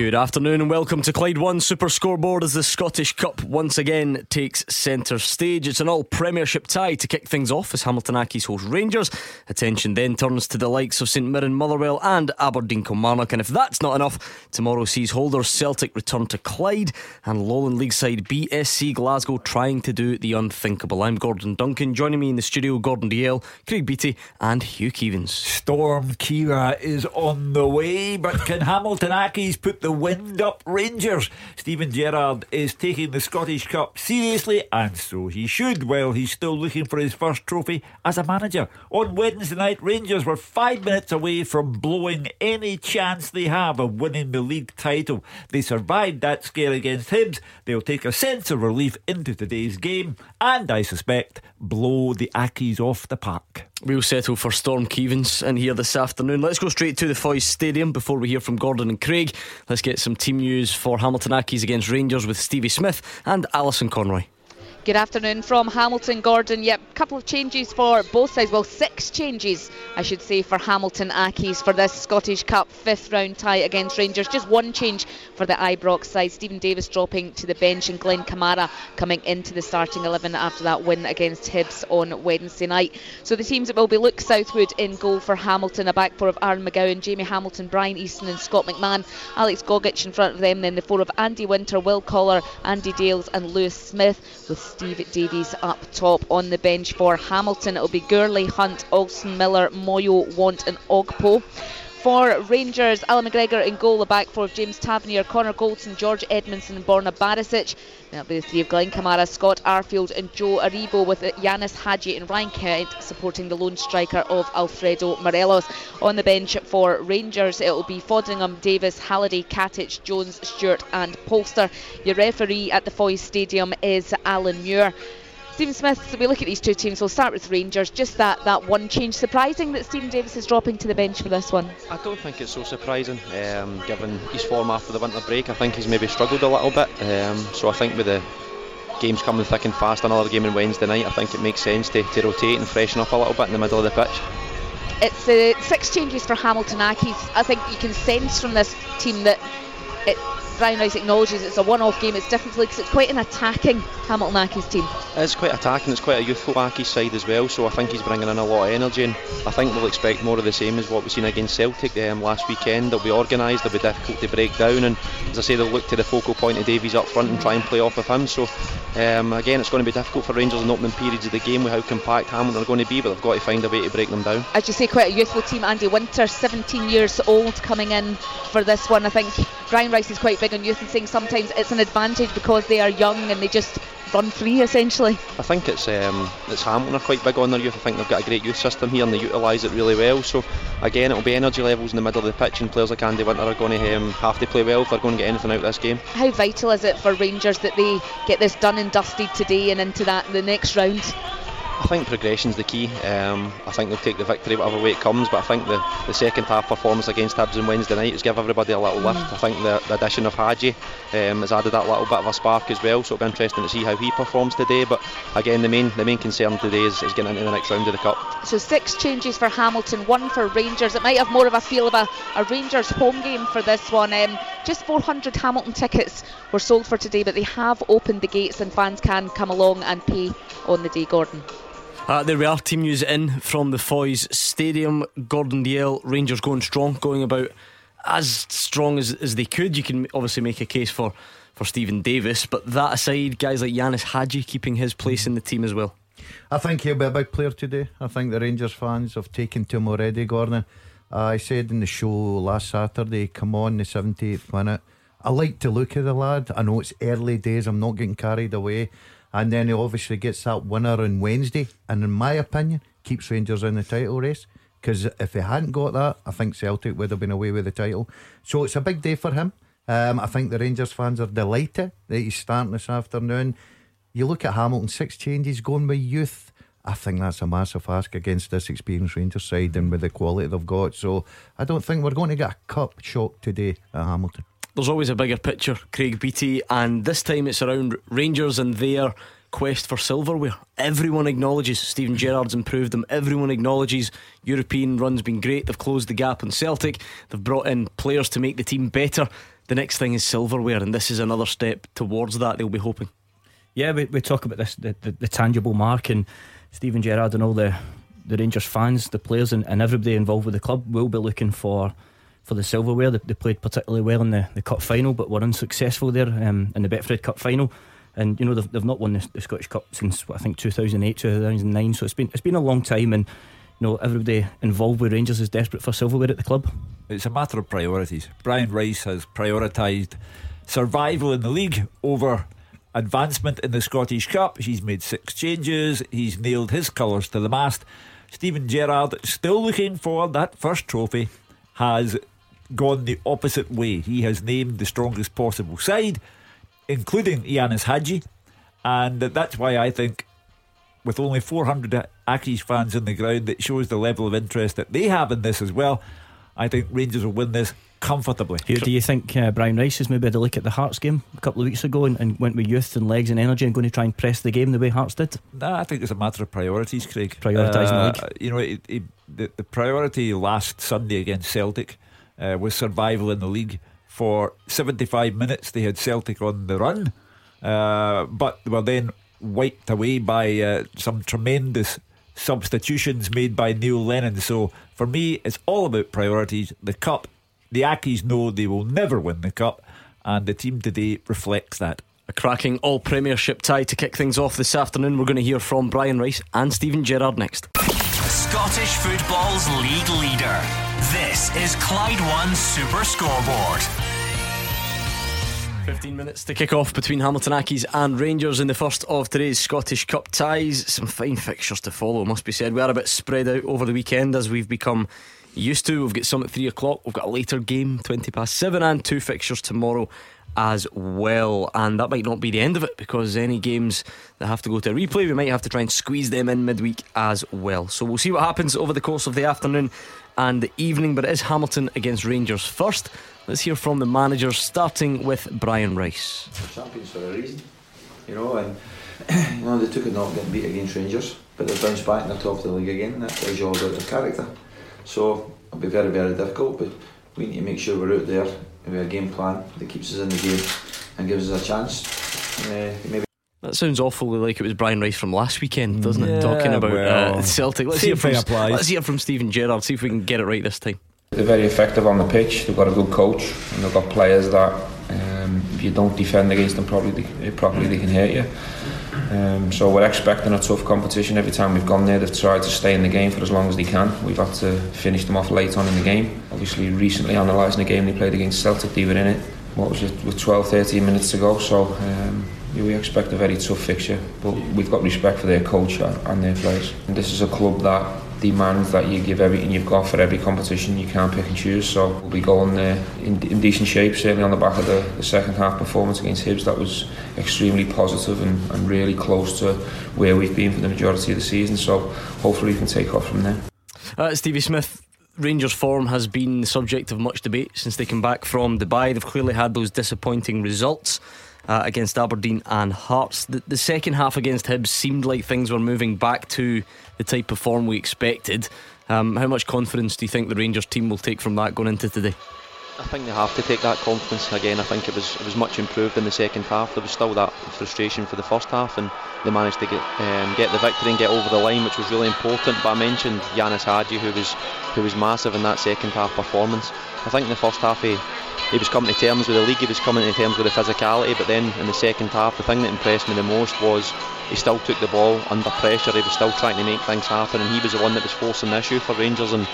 Good afternoon and welcome to Clyde One Super Scoreboard as the Scottish Cup once again takes centre stage. It's an all Premiership tie to kick things off as Hamilton Accies host Rangers. Attention then turns to the likes of St Mirren Motherwell and Aberdeen Kilmarnock. And if that's not enough, tomorrow sees holders Celtic return to Clyde and Lowland League side BSC Glasgow trying to do the unthinkable. I'm Gordon Duncan. Joining me in the studio, Gordon Dalziel, Craig Beattie, and Hugh Keevins. Storm Ciara is on the way, but can Hamilton Accies put the wind up Rangers. Steven Gerrard is taking the Scottish Cup seriously, and so he should, while he's still looking for his first trophy as a manager. On Wednesday night, Rangers were five minutes away from blowing any chance they have of winning the league title. They survived that scare against Hibs. They'll take a sense of relief into today's game, and I suspect blow the Accies off the park. We'll settle for Storm Keevins in here this afternoon. Let's go straight to the Foy's Stadium before we hear from Gordon and Craig. Let's get some team news for Hamilton Accies against Rangers with Stevie Smith and Alison Conroy. Good afternoon from Hamilton Gordon. Yep, a couple of changes for both sides. Well, six changes, I should say, for Hamilton Accies for this Scottish Cup fifth round tie against Rangers. Just one change for the Ibrox side. Steven Davis dropping to the bench and Glenn Kamara coming into the starting 11 after that win against Hibs on Wednesday night. So the teams that will be Luke Southwood in goal for Hamilton, a back four of Aaron McGowan, Jamie Hamilton, Brian Easton, and Scott McMann. Alex Gogic in front of them. Then the four of Andy Winter, Will Collar, Andy Dales, and Lewis Smith with Steve Davies up top on the bench for Hamilton. It'll be Gourlay, Hunt, Olsen, Miller, Moyo, Want, and Ogkmpoe. For Rangers, Allan McGregor in goal, the back four of James Tavernier, Connor Goldson, George Edmundson, and Borna Barisic. That'll be the three of Glenn Kamara, Scott Arfield, and Joe Aribo, with Ianis Hagi and Ryan Kent supporting the lone striker of Alfredo Morelos. On the bench for Rangers, it'll be Foderingham, Davis, Halliday, Katic, Jones, Stewart, and Polster. Your referee at the Foy Stadium is Alan Muir. Stephen Smith, so we look at these two teams. We'll start with Rangers. Just that, that one change. Surprising that Steven Davis is dropping to the bench for this one. I don't think it's so surprising, um, given his form after the winter break. I think he's maybe struggled a little bit. Um, so I think with the games coming thick and fast, another game on Wednesday night, I think it makes sense to, to rotate and freshen up a little bit in the middle of the pitch. It's uh, six changes for Hamilton Accies. I think you can sense from this team that it Brian Rice acknowledges it's a one-off game. It's different because it's quite an attacking Hamilton Accies team. It's quite attacking. It's quite a youthful Accies side as well. So I think he's bringing in a lot of energy, and I think we'll expect more of the same as what we've seen against Celtic um, last weekend. They'll be organised. They'll be difficult to break down, and as I say, they'll look to the focal point of Davies up front and try and play off of him. So um, again, it's going to be difficult for Rangers in opening periods of the game with how compact Hamilton are going to be, but they've got to find a way to break them down. As you say, quite a youthful team. Andy Winter, 17 years old, coming in for this one. I think Brian Rice is quite big on youth and saying sometimes it's an advantage because they are young and they just run free essentially. I think it's um, it's Hamilton are quite big on their youth. I think they've got a great youth system here and they utilise it really well. So again, it'll be energy levels in the middle of the pitch, and players like Andy Winter are going to um, have to play well if they're going to get anything out of this game. How vital is it for Rangers that they get this done and dusted today and into that the next round? I think progression's the key. Um, I think they'll take the victory whatever way it comes, but I think the, the second half performance against Hibs on Wednesday night has given everybody a little lift. Mm. I think the, the, addition of Hagi um, has added that little bit of a spark as well, so it'll be interesting to see how he performs today. But again, the main the main concern today is, is getting into the next round of the Cup. So six changes for Hamilton, one for Rangers. It might have more of a feel of a, a Rangers home game for this one. Um, just 400 Hamilton tickets were sold for today, but they have opened the gates and fans can come along and pay on the day, Gordon. Uh, there we are, team news in from the Foy's Stadium. Gordon Dalziel, Rangers going strong, going about as strong as, as they could. You can obviously make a case for, for Steven Davis, but that aside, guys like Ianis Hagi keeping his place in the team as well. I think he'll be a big player today. I think the Rangers fans have taken to him already, Gordon. Uh, I said in the show last Saturday, come on, the 78th minute. I like to look at the lad. I know it's early days, I'm not getting carried away and then he obviously gets that winner on Wednesday, and in my opinion, keeps Rangers in the title race. Because if he hadn't got that, I think Celtic would have been away with the title. So it's a big day for him. Um, I think the Rangers fans are delighted that he's starting this afternoon. You look at Hamilton, six changes going with youth. I think that's a massive ask against this experienced Rangers side and with the quality they've got. So I don't think we're going to get a cup shock today at Hamilton. There's always a bigger picture, Craig Beattie, and this time it's around Rangers and their quest for silverware. Everyone acknowledges Steven Gerrard's improved them. Everyone acknowledges European run's been great. They've closed the gap on Celtic. They've brought in players to make the team better. The next thing is silverware, and this is another step towards that. They'll be hoping. Yeah, we, we talk about this the, the, the tangible mark and Steven Gerrard and all the the Rangers fans, the players, and, and everybody involved with the club will be looking for for the silverware. They, they played particularly well in the, the cup final, but were unsuccessful there um, in the Betfred Cup final. And you know they've, they've not won the, the Scottish Cup since what, I think 2008, 2009. So it's been it's been a long time, and you know everybody involved with Rangers is desperate for silverware at the club. It's a matter of priorities. Brian Rice has prioritised survival in the league over advancement in the Scottish Cup. He's made six changes. He's nailed his colours to the mast. Steven Gerrard, still looking for that first trophy, has gone the opposite way. He has named the strongest possible side, including Ianis Hagi, and that's why I think, with only 400 Accies fans in the ground, it shows the level of interest that they have in this as well. I think Rangers will win this comfortably. Do you think uh, Brian Rice has maybe had a look at the Hearts game a couple of weeks ago and, and, went with youth and legs and energy and going to try and press the game the way Hearts did? Nah, I think it's a matter of priorities, Craig. Prioritising uh, the league. You know, it, it, the, the priority last Sunday against Celtic uh, was survival in the league. For 75 minutes, they had Celtic on the run, uh, but were then wiped away by uh, some tremendous substitutions made by Neil Lennon. So for me, it's all about priorities. The cup the Accies know they will never win the Cup, and the team today reflects that. A cracking all Premiership tie to kick things off this afternoon. We're going to hear from Brian Rice and Steven Gerrard next. Scottish football's league leader. This is Clyde One Super Scoreboard. 15 minutes to kick off between Hamilton Accies and Rangers in the first of today's Scottish Cup ties. Some fine fixtures to follow, must be said. We are a bit spread out over the weekend as we've become used to. We've got some at three o'clock. We've got a later game, 20 past seven, and two fixtures tomorrow as well. And that might not be the end of it because any games that have to go to a replay, we might have to try and squeeze them in midweek as well. So we'll see what happens over the course of the afternoon and the evening. But it is Hamilton against Rangers first. Let's hear from the managers, starting with Brian Rice. champions for a reason, you know, and you know, they took a knock getting beat against Rangers, but they've bounced back and they're top of the league again. That tells you all about their character. So it'll be very, very difficult, but we need to make sure we're out there with a game plan that keeps us in the game and gives us a chance. Uh, maybe. That sounds awfully like it was Brian Rice from last weekend, doesn't yeah, it? Talking about well, uh, Celtic. Let's hear, from, let's hear from Steven Gerrard, see if we can get it right this time. They're very effective on the pitch, they've got a good coach, and they've got players that um, if you don't defend against them properly, they, properly, they can hurt you. Um, so we're expecting a tough competition every time we've gone there. They've tried to stay in the game for as long as they can. We've had to finish them off late on in the game. Obviously, recently analysing the game they played against Celtic, they were in it. What was it with 12, 13 minutes to go? So um, we expect a very tough fixture, but we've got respect for their culture and their players. And this is a club that demands that you give everything you've got for every competition. You can't pick and choose. So we'll be going there in, in decent shape, certainly on the back of the, the second half performance against Hibs. That was extremely positive and, and really close to where we've been for the majority of the season. So hopefully we can take off from there. Uh, Stevie Smith. Rangers' form has been the subject of much debate since they came back from Dubai. They've clearly had those disappointing results uh, against Aberdeen and Hearts. The, the second half against Hibs seemed like things were moving back to the type of form we expected. Um, how much confidence do you think the Rangers team will take from that going into today? I think they have to take that confidence again. I think it was it was much improved in the second half. There was still that frustration for the first half, and they managed to get um, get the victory and get over the line, which was really important. But I mentioned Ianis Hagi, who was who was massive in that second half performance. I think in the first half he he was coming to terms with the league, he was coming to terms with the physicality, but then in the second half, the thing that impressed me the most was he still took the ball under pressure, he was still trying to make things happen, and he was the one that was forcing the issue for Rangers, and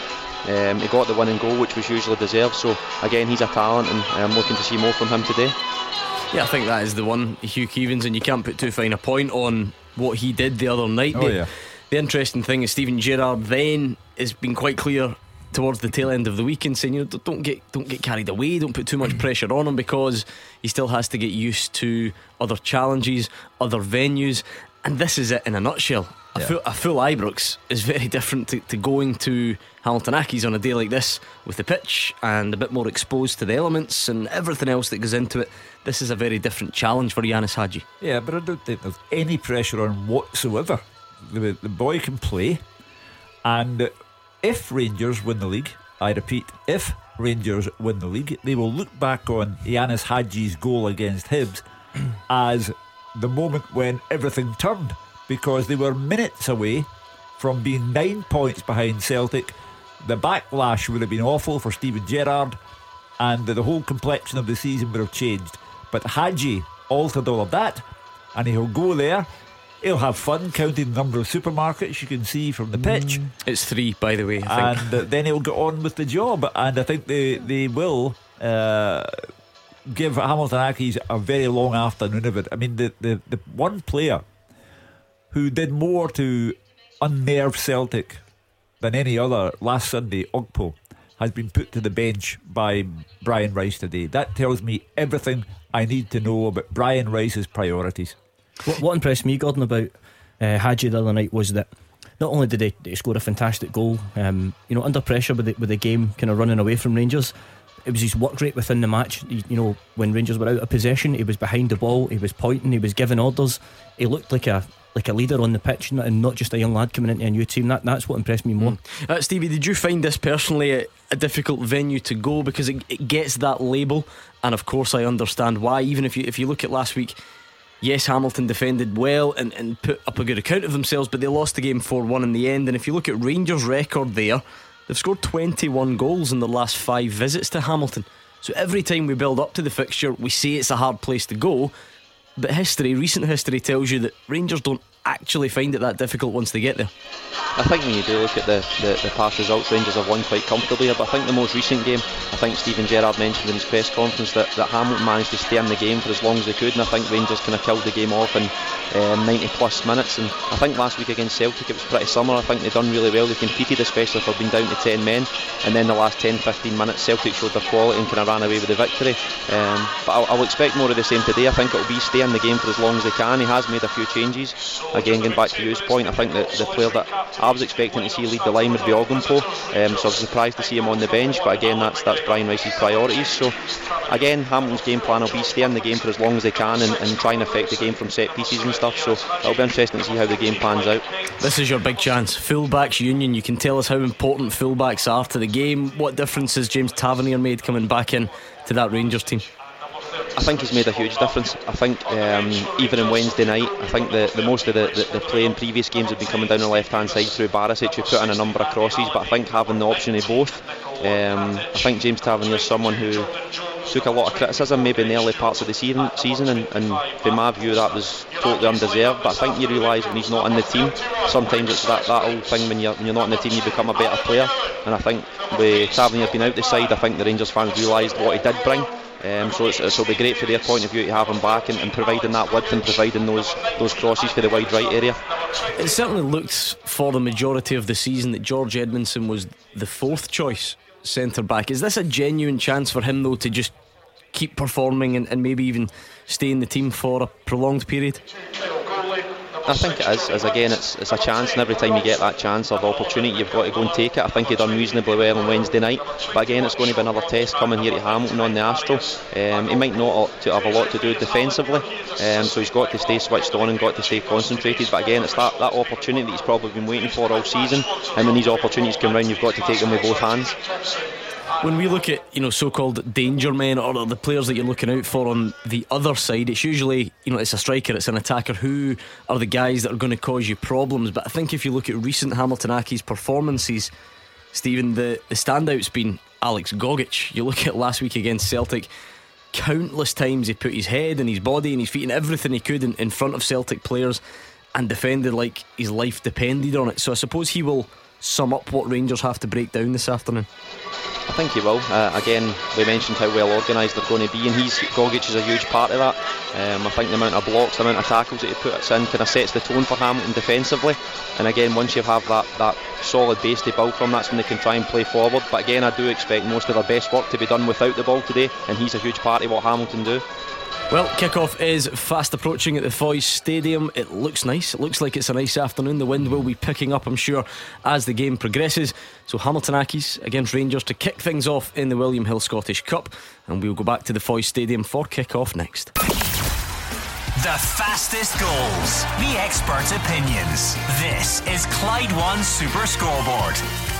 um, he got the winning goal, which was usually deserved. So, again, he's a talent, and I'm looking to see more from him today. Yeah, I think that is the one, Hugh Keevins, and you can't put too fine a point on what he did the other night. Oh, the, yeah. the interesting thing is Steven Gerrard then has been quite clear towards the tail end of the weekend saying you know don't get don't get carried away don't put too much pressure on him because he still has to get used to other challenges other venues and this is it in a nutshell a, full, a full Ibrox is very different to, to going to Hamilton Accies on a day like this, with the pitch and a bit more exposed to the elements and everything else that goes into it, this is a very different challenge for Ianis Hagi. Yeah, but I don't think there's any pressure on whatsoever. The, the boy can play, and if Rangers win the league, I repeat, if Rangers win the league, they will look back on Ianis Hagi's goal against Hibs as the moment when everything turned because they were minutes away from being nine points behind Celtic. The backlash would have been awful for Steven Gerrard, and the whole complexion of the season would have changed. But Hagi altered all of that, and he'll go there. He'll have fun counting the number of supermarkets you can see from the pitch. Mm. It's three, by the way. and uh, then he'll get on with the job. And I think they they will uh, give Hamilton Accies a very long afternoon of it. I mean, the, the, the one player who did more to unnerve Celtic than any other last Sunday, Ogkmpoe, has been put to the bench by Brian Rice today. That tells me everything I need to know about Brian Rice's priorities. What, what impressed me, Gordon, about uh, Hagi the other night was that not only did he, did he score a fantastic goal, um, you know, under pressure with the, with the game kind of running away from Rangers, it was his work rate within the match. You know, when Rangers were out of possession, he was behind the ball, he was pointing, he was giving orders. He looked like a like a leader on the pitch and not just a young lad coming into a new team. That that's what impressed me more. Mm. Uh, Stevie, did you find this personally a, a difficult venue to go because it, it, gets that label? And of course, I understand why. Even if you if you look at last week, yes, Hamilton defended well and, and put up a good account of themselves, but they lost the game four one in the end. And if you look at Rangers' record there, they've scored twenty one goals in the last five visits to Hamilton. So every time we build up to the fixture, we say it's a hard place to go. But history, recent history, tells you that Rangers don't actually find it that difficult once they get there. I think when you do look at the, the, the past results, Rangers have won quite comfortably. But I think the most recent game, I think Steven Gerrard mentioned in his press conference that, that Hamilton managed to stay in the game for as long as they could, and I think Rangers kind of killed the game off in um, 90 plus minutes. And I think last week against Celtic it was pretty similar. I think they done really well. They competed, especially for being down to 10 men. And then the last 10 15 minutes, Celtic showed their quality and kind of ran away with the victory. Um, but I'll, I'll, expect more of the same today. I think it'll be stay in the game for as long as they can. He has made a few changes. Again, going back to Hugh's point, I think that the player that I was expecting to see lead the line would be Ogkmpoe. Um, so I was surprised to see him on the bench. But again, that's that's Brian Rice's priorities. So again, Hamilton's game plan will be stay in the game for as long as they can and, and try and affect the game from set pieces and stuff. So it'll be interesting to see how the game pans out. This is your big chance. Fullbacks union. You can tell us how important fullbacks are to the game. What difference has James Tavernier made coming back in to that Rangers team? I think he's made a huge difference. I think um, even in Wednesday night, I think the, the most of the, the, the play in previous games have been coming down the left hand side through Barisic, who put in a number of crosses. But I think having the option of both, um, I think James Tavernier is someone who took a lot of criticism maybe in the early parts of the season, season and, and in my view that was totally undeserved. But I think you realise when he's not in the team, sometimes it's that, that old thing when you're, when you're not in the team, you become a better player. And I think with Tavernier being out the side, I think the Rangers fans realised what he did bring. Um, so it'll be great for their point of view to have him back and, and, providing that width and providing those those crosses for the wide right area. It certainly looked for the majority of the season that George Edmundson was the fourth choice centre back. Is this a genuine chance for him though to just keep performing and, and maybe even stay in the team for a prolonged period? I think it is. As again, it's it's a chance, and every time you get that chance of opportunity, you've got to go and take it. I think he done reasonably well on Wednesday night, but again, it's going to be another test coming here to Hamilton on the Astro. Um, he might not have a lot to do defensively, um, so he's got to stay switched on and got to stay concentrated. But again, it's that, that opportunity that he's probably been waiting for all season, and when these opportunities come round, you've got to take them with both hands when we look at you know so-called danger men or the players that you're looking out for on the other side, it's usually you know it's a striker, it's an attacker. Who are the guys that are going to cause you problems? But I think if you look at recent Hamilton Accies performances, Stephen, the the standout's been Alex Gogic. You look at last week against Celtic. Countless times he put his head and his body and his feet and everything he could in, in front of Celtic players and defended like his life depended on it. So I suppose he will sum up what Rangers have to break down this afternoon. I think he will. Uh, again, we mentioned how well organised they're going to be, and he's Gogic is a huge part of that. Um, I think the amount of blocks, the amount of tackles that he puts in, kind of sets the tone for Hamilton defensively. And again, once you have that that solid base to build from, that's when they can try and play forward. But again, I do expect most of their best work to be done without the ball today, and he's a huge part of what Hamilton do. Well, kickoff is fast approaching at the Foy's Stadium. It looks nice. It looks like it's a nice afternoon. The wind will be picking up, I'm sure, as the game progresses. So Hamilton Accies against Rangers to kick things off in the William Hill Scottish Cup. And we'll go back to the Foy's Stadium for kickoff next. The fastest goals, the expert opinions. This is Clyde One Super Scoreboard.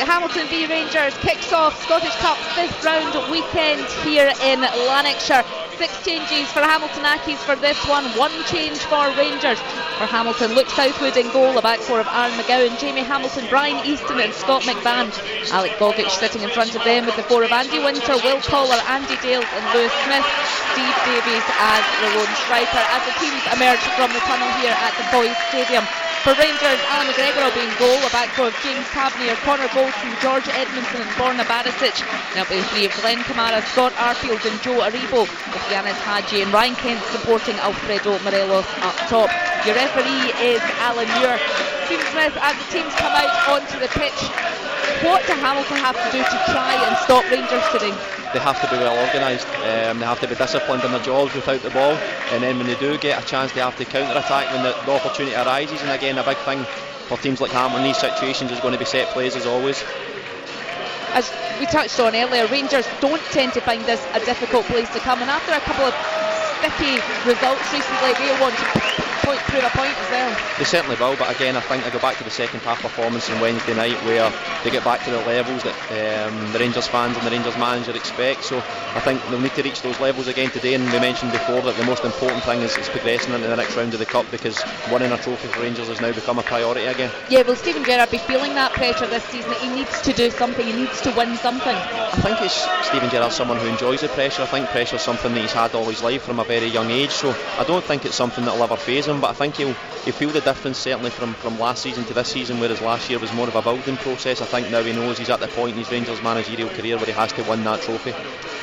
The Hamilton v Rangers kicks off Scottish Cup fifth round weekend here in Lanarkshire. Six changes for Hamilton Accies for this one, one change for Rangers. For Hamilton, Luke Southwood in goal, a back four of Aaron McGowan, Jamie Hamilton, Brian Easton, and Scott McMann. Alec Gogic sitting in front of them with the four of Andy Winter, Will Collar, Andy Dales, and Lewis Smith. Steve Davies as the lone striker as the teams emerge from the tunnel here at the Foy's Stadium. For Rangers, Allan McGregor will be in goal, a back four of James Tavernier, Connor Goldson, George Edmundson and Borna Barisic. Now be three of Glenn Kamara, Scott Arfield and Joe Aribo, with Ianis Hagi and Ryan Kent supporting Alfredo Morelos up top. Your referee is Alan Muir. Stephen Smith, as the teams come out onto the pitch, what do Hamilton have to do to try and stop Rangers today? They have to be well organised. Um, they have to be disciplined in their jobs without the ball, and then when they do get a chance, they have to counter attack when the, the opportunity arises. And again, a big thing for teams like Hamilton in these situations is going to be set plays as always. As we touched on earlier, Rangers don't tend to find this a difficult place to come, and after a couple of sticky results recently, they want to point, prove a point as well. They certainly will, but again, I think I go back to the second half performance on Wednesday night where they get back to the levels that um, the Rangers fans and the Rangers manager expect. So I think they'll need to reach those levels again today. And we mentioned before that the most important thing is, is progressing into the next round of the cup because winning a trophy for Rangers has now become a priority again. Yeah, will Steven Gerrard be feeling that pressure this season that he needs to do something, he needs to win something? I think it's Steven Gerrard, someone who enjoys the pressure. I think pressure is something that he's had all his life from a very young age. So I don't think it's something that'll ever phase him, but I think he'll, he'll feel the difference certainly from, from last season to this season, whereas last year was more of a building process. I think now he knows he's at the point in his Rangers managerial career where he has to win that trophy.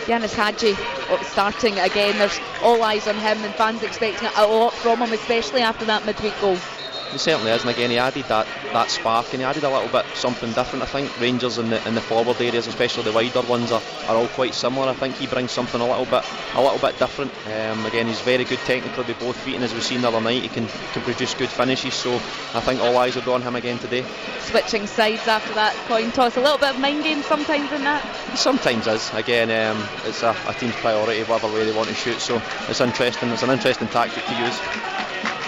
Ianis Hagi oh, starting again. There's all eyes on him and fans expecting a lot from him, especially after that midweek goal. He certainly is, and again he added that, that spark and he added a little bit something different. I think Rangers in the in the forward areas, especially the wider ones, are, are all quite similar. I think he brings something a little bit a little bit different. Um, again, he's very good technically with both feet, and as we've seen the other night, he can can produce good finishes. So I think all eyes will be on him again today. Switching sides after that coin toss, a little bit of mind game sometimes in that. Sometimes is. Again, um, it's a, a team's priority, whatever way they want to shoot. So it's interesting. It's an interesting tactic to use.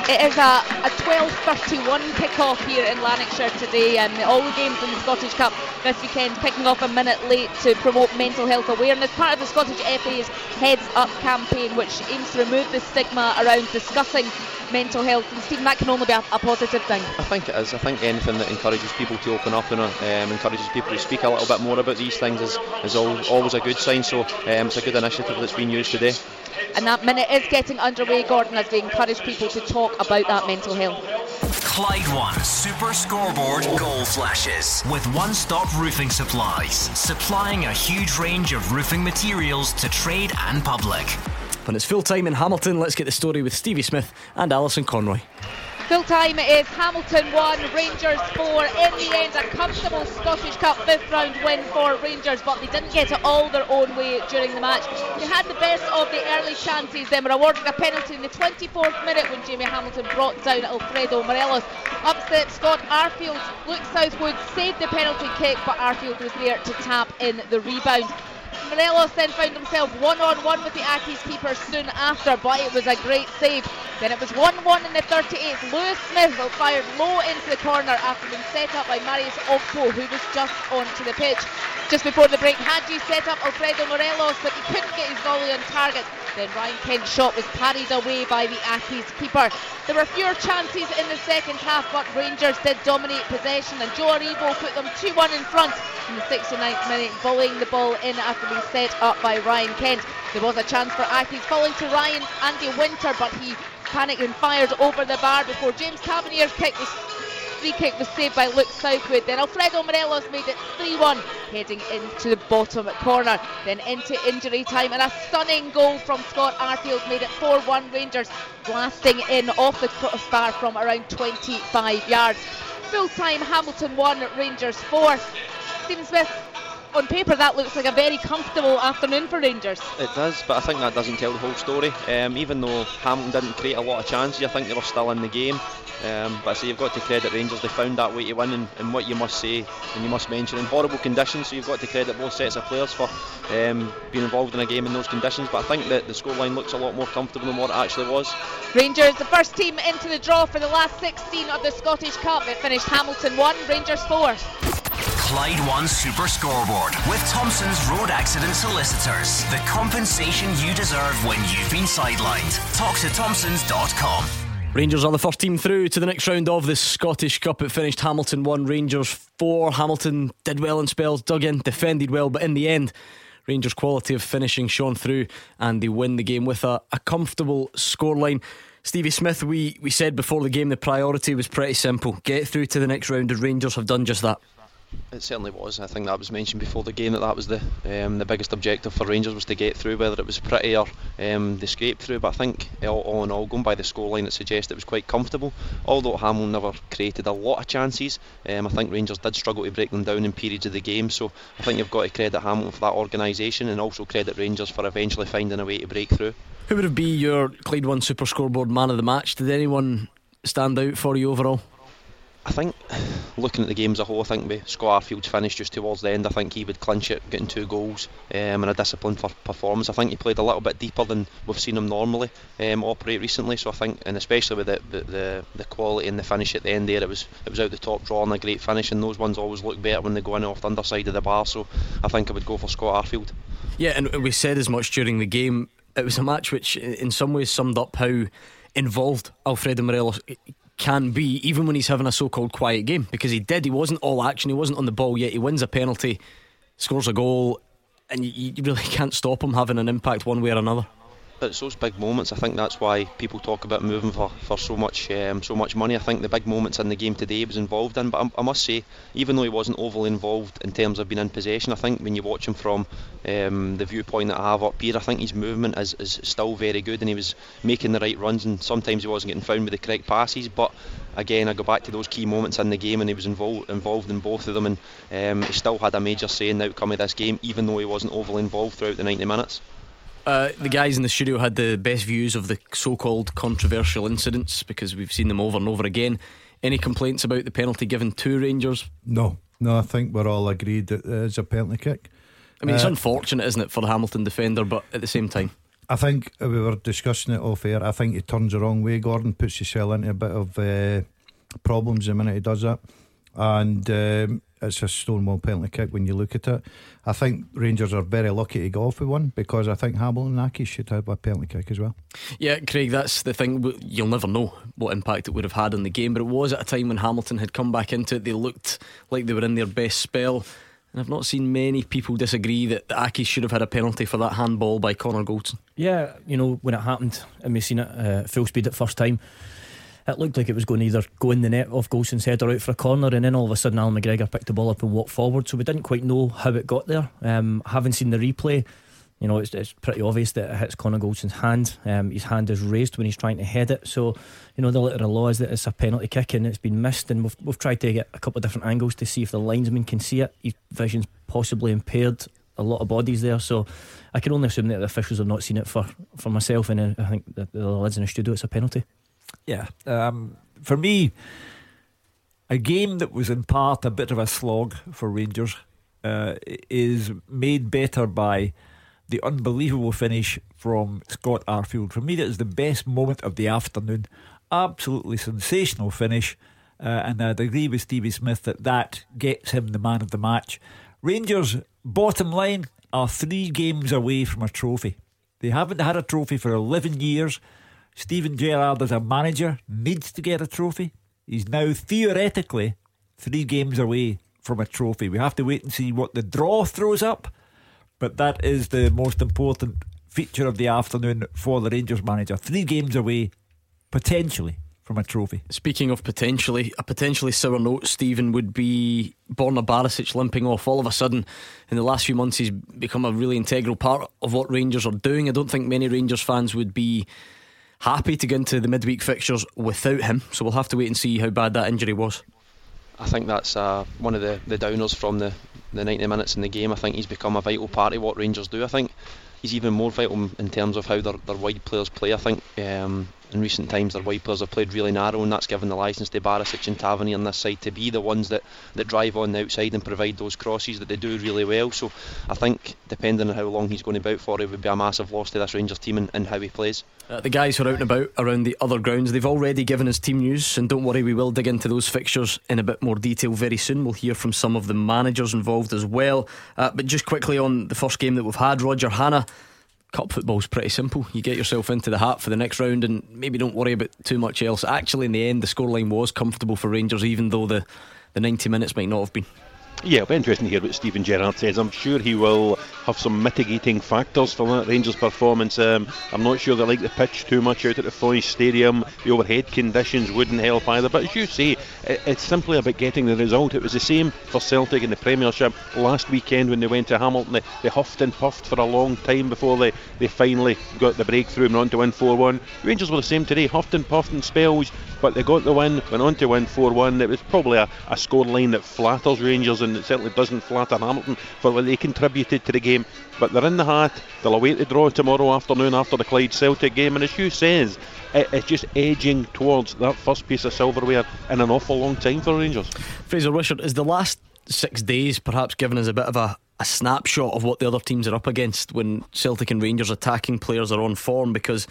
It is a, a 12.31 kick-off here in Lanarkshire today and all the games in the Scottish Cup this weekend kicking off a minute late to promote mental health awareness. Part of the Scottish FA's Heads Up campaign which aims to remove the stigma around discussing mental health and Stephen that can only be a, a positive thing. I think it is. I think anything that encourages people to open up and um, encourages people to speak a little bit more about these things is, is always a good sign so um, it's a good initiative that's been used today. And that minute is getting underway, Gordon, as we encourage people to talk about that mental health. Clyde One Super Scoreboard Goal Flashes with One Stop Roofing Supplies, supplying a huge range of roofing materials to trade and public. When it's full time in Hamilton, let's get the story with Stevie Smith and Alison Conroy. Full time is Hamilton 1, Rangers 4. In the end, a comfortable Scottish Cup fifth round win for Rangers, but they didn't get it all their own way during the match. They had the best of the early chances, then were awarded a penalty in the 24th minute when Jamie Hamilton brought down Alfredo Morelos. Upset Scott Arfield, Luke Southwood saved the penalty kick, but Arfield was there to tap in the rebound. Morelos then found himself one on one with the Accies keeper soon after, but it was a great save. Then it was 1 1 in the 38th. Lewis Smith fired low into the corner after being set up by Marios Ogkmpoe, who was just onto the pitch. Just before the break, Hagi set up Alfredo Morelos, but he couldn't get his volley on target. Then Ryan Kent's shot was parried away by the Accies keeper. There were fewer chances in the second half, but Rangers did dominate possession, and Joe Aribo put them 2 1 in front in the 69th minute, volleying the ball in after being set up by Ryan Kent. There was a chance for Accies falling to Ryan Andy Winter, but he panicked and fired over the bar before James Tavernier's kick was free kick was saved by Luke Southwood. Then Alfredo Morelos made it 3-1, heading into the bottom corner. Then into injury time, and a stunning goal from Scott Arfield made it 4-1 Rangers, blasting in off the crossbar from around 25 yards. Full time Hamilton 1, Rangers 4. Stephen Smith, on paper, that looks like a very comfortable afternoon for Rangers. It does, but I think that doesn't tell the whole story. Um, even though Hamilton didn't create a lot of chances, I think they were still in the game. Um, but I say you've got to credit Rangers, they found that way to win, and, and, what you must say, and you must mention, in horrible conditions, so you've got to credit both sets of players for um, being involved in a game in those conditions. But I think that the scoreline looks a lot more comfortable than what it actually was. Rangers, the first team into the draw for the last 16 of the Scottish Cup. It finished Hamilton 1, Rangers 4. Clyde One Super Scoreboard with Thompson's Road Accident Solicitors. The compensation you deserve when you've been sidelined. Talk to Thompsons.com. Rangers are the first team through to the next round of the Scottish Cup. It finished Hamilton 1, Rangers 4. Hamilton did well in spells, dug in, defended well, but in the end, Rangers' quality of finishing shone through and they win the game with a, a comfortable scoreline. Stevie Smith, we, we said before the game the priority was pretty simple get through to the next round, and Rangers have done just that. It certainly was. I think that was mentioned before the game that that was the um, the biggest objective for Rangers was to get through, whether it was pretty or um, they scraped through. But I think all, all in all, going by the scoreline, it suggests it was quite comfortable. Although Hamilton never created a lot of chances, um, I think Rangers did struggle to break them down in periods of the game. So I think you've got to credit Hamilton for that organisation and also credit Rangers for eventually finding a way to break through. Who would be your Clyde One Super Scoreboard man of the match? Did anyone stand out for you overall? I think looking at the game as a whole, I think with Scott Arfield's finish just towards the end, I think he would clinch it, getting two goals um, and a disciplined performance. I think he played a little bit deeper than we've seen him normally um, operate recently. So I think, and especially with the, the, the, the quality and the finish at the end there, it was it was out the top draw and a great finish. And those ones always look better when they go in off the underside of the bar. So I think I would go for Scott Arfield. Yeah, and we said as much during the game. It was a match which, in some ways, summed up how involved Alfredo Morelos can be, even when he's having a so called quiet game, because he did. He wasn't all action, he wasn't on the ball yet. He wins a penalty, scores a goal, and you, you really can't stop him having an impact one way or another it's those big moments. I think that's why people talk about moving for, for so much um, so much money. I think the big moments in the game today he was involved in. But I, I, must say, even though he wasn't overly involved in terms of being in possession, I think when you watch him from um, the viewpoint that I have up here, I think his movement is, is still very good, and he was making the right runs. And sometimes he wasn't getting found with the correct passes. But again, I go back to those key moments in the game, and he was involved involved in both of them, and um, he still had a major say in the outcome of this game, even though he wasn't overly involved throughout the 90 minutes. Uh, the guys in the studio had the best views of the so called controversial incidents because we've seen them over and over again. Any complaints about the penalty given to Rangers? No, no, I think we're all agreed that it is a penalty kick. I mean, it's uh, unfortunate, isn't it, for the Hamilton defender, but at the same time. I think we were discussing it off air. I think he turns the wrong way, Gordon, puts himself into a bit of uh, problems the minute he does that. And um, it's a stonewall penalty kick when you look at it. I think Rangers are very lucky to go off with one because I think Hamilton and Aki should have a penalty kick as well. Yeah, Craig, that's the thing. You'll never know what impact it would have had on the game, but it was at a time when Hamilton had come back into it. They looked like they were in their best spell. And I've not seen many people disagree that Aki should have had a penalty for that handball by Connor Goldson. Yeah, you know, when it happened and we seen it uh, full speed at first time, it looked like it was going to either go in the net off Goldson's head or out for a corner, and then all of a sudden Allan McGregor picked the ball up and walked forward. So we didn't quite know how it got there. Um, having seen the replay, you know, it's, it's pretty obvious that it hits Connor Goldson's hand. Um, his hand is raised when he's trying to head it. So, you know, the letter of law is that it's a penalty kick and it's been missed. And we've, we've tried to get a couple of different angles to see if the linesman can see it. His vision's possibly impaired. A lot of bodies there, so I can only assume that the officials have not seen it for, for myself. And I think the, the lads in the studio, it's a penalty. Yeah. Um, for me, a game that was in part a bit of a slog for Rangers uh, is made better by the unbelievable finish from Scott Arfield. For me, that is the best moment of the afternoon. Absolutely sensational finish. Uh, and I'd agree with Stevie Smith that that gets him the man of the match. Rangers, bottom line, are three games away from a trophy. They haven't had a trophy for 11 years. Steven Gerrard, as a manager, needs to get a trophy. He's now theoretically three games away from a trophy. We have to wait and see what the draw throws up, but that is the most important feature of the afternoon for the Rangers manager. Three games away, potentially, from a trophy. Speaking of potentially, a potentially sour note, Stephen, would be Borna Barisic limping off. All of a sudden, in the last few months, he's become a really integral part of what Rangers are doing. I don't think many Rangers fans would be happy to get into the midweek fixtures without him. So we'll have to wait and see how bad that injury was. I think that's uh, one of the, the downers from the the 90 minutes in the game. I think he's become a vital part of what Rangers do. I think he's even more vital in terms of how their, their wide players play. I think um, in recent times their wide players have played really narrow and that's given the licence to Barisic and Tavernier on this side to be the ones that, that drive on the outside and provide those crosses that they do really well. So I think depending on how long he's going about for it would be a massive loss to this Rangers team and, and how he plays. Uh, the guys who are out and about around the other grounds they've already given us team news and don't worry we will dig into those fixtures in a bit more detail very soon. We'll hear from some of the managers involved as well. Uh, but just quickly on the first game that we've had Roger Hannah cup football's pretty simple. You get yourself into the hat for the next round and maybe don't worry about too much else. Actually, in the end, the scoreline was comfortable for Rangers, even though the, the 90 minutes might not have been. Yeah, it'll be interesting to hear what Steven Gerrard says. I'm sure he will have some mitigating factors for that Rangers performance. Um, I'm not sure they like the pitch too much out at the Foy Stadium. The overhead conditions wouldn't help either. But as you say, it, it's simply about getting the result. It was the same for Celtic in the Premiership last weekend when they went to Hamilton. They, they huffed and puffed for a long time before they, they finally got the breakthrough and on to win 4 1. Rangers were the same today, huffed and puffed in spells, but they got the win, went on to win 4 1. It was probably a, a scoreline that flatters Rangers and it certainly doesn't flatter Hamilton for what they contributed to the game. But they're in the hat. They'll await the draw tomorrow afternoon after the Clyde Celtic game. And as Hugh says, it, it's just edging towards that first piece of silverware in an awful long time for Rangers. Fraser Wishart, is the last six days perhaps given us a bit of a, a snapshot of what the other teams are up against when Celtic and Rangers attacking players are on form? Because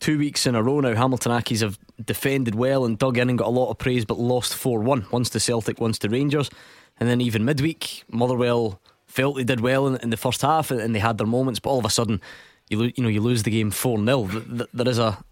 two weeks in a row now, Hamilton Accies have defended well and dug in and got a lot of praise, but lost 4 1. Once to Celtic, once to Rangers. And then even midweek, Motherwell felt they did well in, in the first half and they had their moments, but all of a sudden, you lo- you know you lose the game four 0 There is a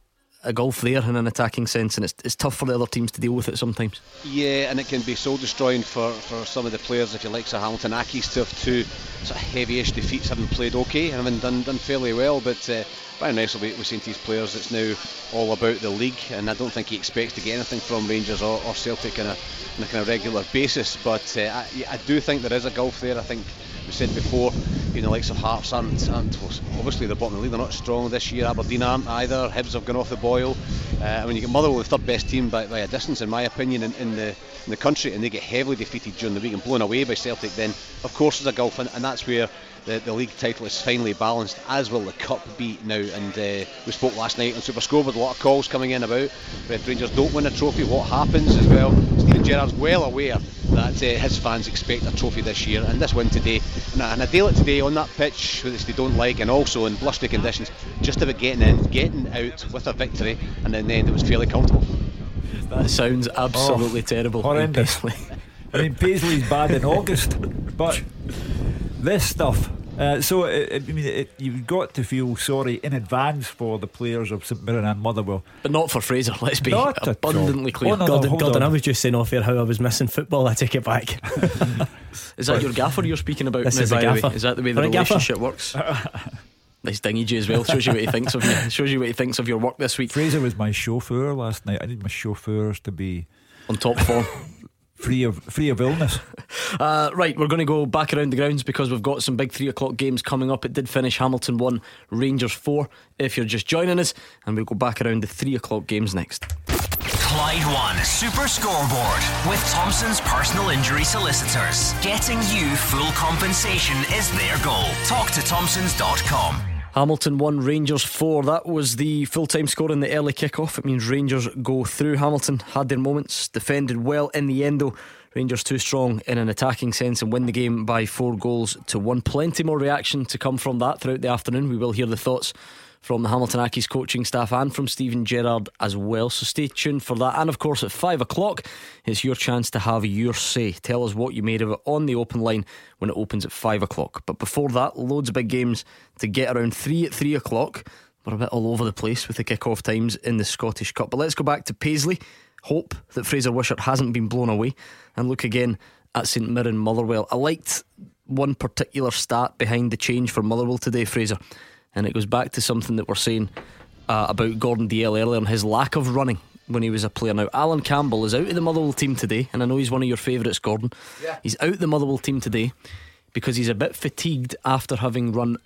a gulf there in an attacking sense, and it's, it's tough for the other teams to deal with it sometimes. Yeah, and it can be soul destroying for, for some of the players, if you like, so Hamilton Accies to have two sort of heavyish defeats, having played okay, having done done fairly well, but. Uh, Brian Russell was saying to his players it's now all about the league, and I don't think he expects to get anything from Rangers or, or Celtic on a, on a kind of regular basis. But uh, I, I do think there is a gulf there. I think we said before, you know, likes of Hearts aren't obviously they're bottom of the league. They're not strong this year. Aberdeen aren't either. Hibs have gone off the boil. Uh, I mean, you get Motherwell, the third best team by, by a distance, in my opinion, in, in the in the country, and they get heavily defeated during the week and blown away by Celtic. Then, of course, there's a gulf, and, and that's where the, the league title is finally balanced, as will the cup be now. And uh, we spoke last night on Super Score with a lot of calls coming in about if Rangers don't win a trophy, what happens as well. Steven Gerrard's well aware that uh, his fans expect a trophy this year, and this win today, and a, and a deal it today on that pitch, which they don't like, and also in blustery conditions, just about getting in, getting out with a victory, and in the end it was fairly comfortable. That sounds absolutely oh, terrible. Horrendous. I mean, Paisley's bad in August, but this stuff. Uh, so it, I mean, it, you've got to feel sorry in advance for the players of St Mirren and Motherwell, but not for Fraser. Let's be not abundantly clear. Oh, no, God, no, God and I was just saying off air how I was missing football. I take it back. is that your gaffer you're speaking about? This now, is a gaffer. Is that the way the relationship works? Nice dingy as well. Shows you what he thinks of you. Shows you what he thinks of your work this week. Fraser was my chauffeur last night. I need my chauffeurs to be on top form free of free of illness. Uh, right, we're going to go back around the grounds because we've got some big three o'clock games coming up. It did finish Hamilton one, Rangers four. If you're just joining us, and we'll go back around the three o'clock games next. Clyde One Super Scoreboard with Thompson's personal injury solicitors. Getting you full compensation is their goal. Talk to Thompsons.com. Hamilton 1, Rangers 4. That was the full time score in the early kick-off. It means Rangers go through. Hamilton had their moments, defended well in the end though. Rangers too strong in an attacking sense and win the game by four goals to one. Plenty more reaction to come from that throughout the afternoon. We will hear the thoughts from the Hamilton Accies coaching staff and from Steven Gerrard as well. So stay tuned for that. And of course, at five o'clock, it's your chance to have your say. Tell us what you made of it on the open line when it opens at five o'clock. But before that, loads of big games to get around three at three o'clock. We're a bit all over the place with the kick-off times in the Scottish Cup. But let's go back to Paisley. Hope that Fraser Wishart hasn't been blown away. And look again at St Mirren Motherwell. I liked one particular stat behind the change for Motherwell today, Fraser and it goes back to something that we're saying uh, about Gordon Dalziel earlier and his lack of running when he was a player. Now, Alan Campbell is out of the Motherwell team today, and I know he's one of your favourites, Gordon. Yeah. He's out the Motherwell team today because he's a bit fatigued after having run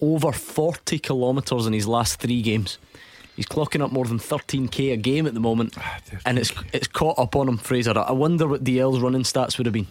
over 40 kilometres in his last three games. He's clocking up more than 13k a game at the moment, ah, and it's it's caught up on him, Fraser. I wonder what DL's running stats would have been.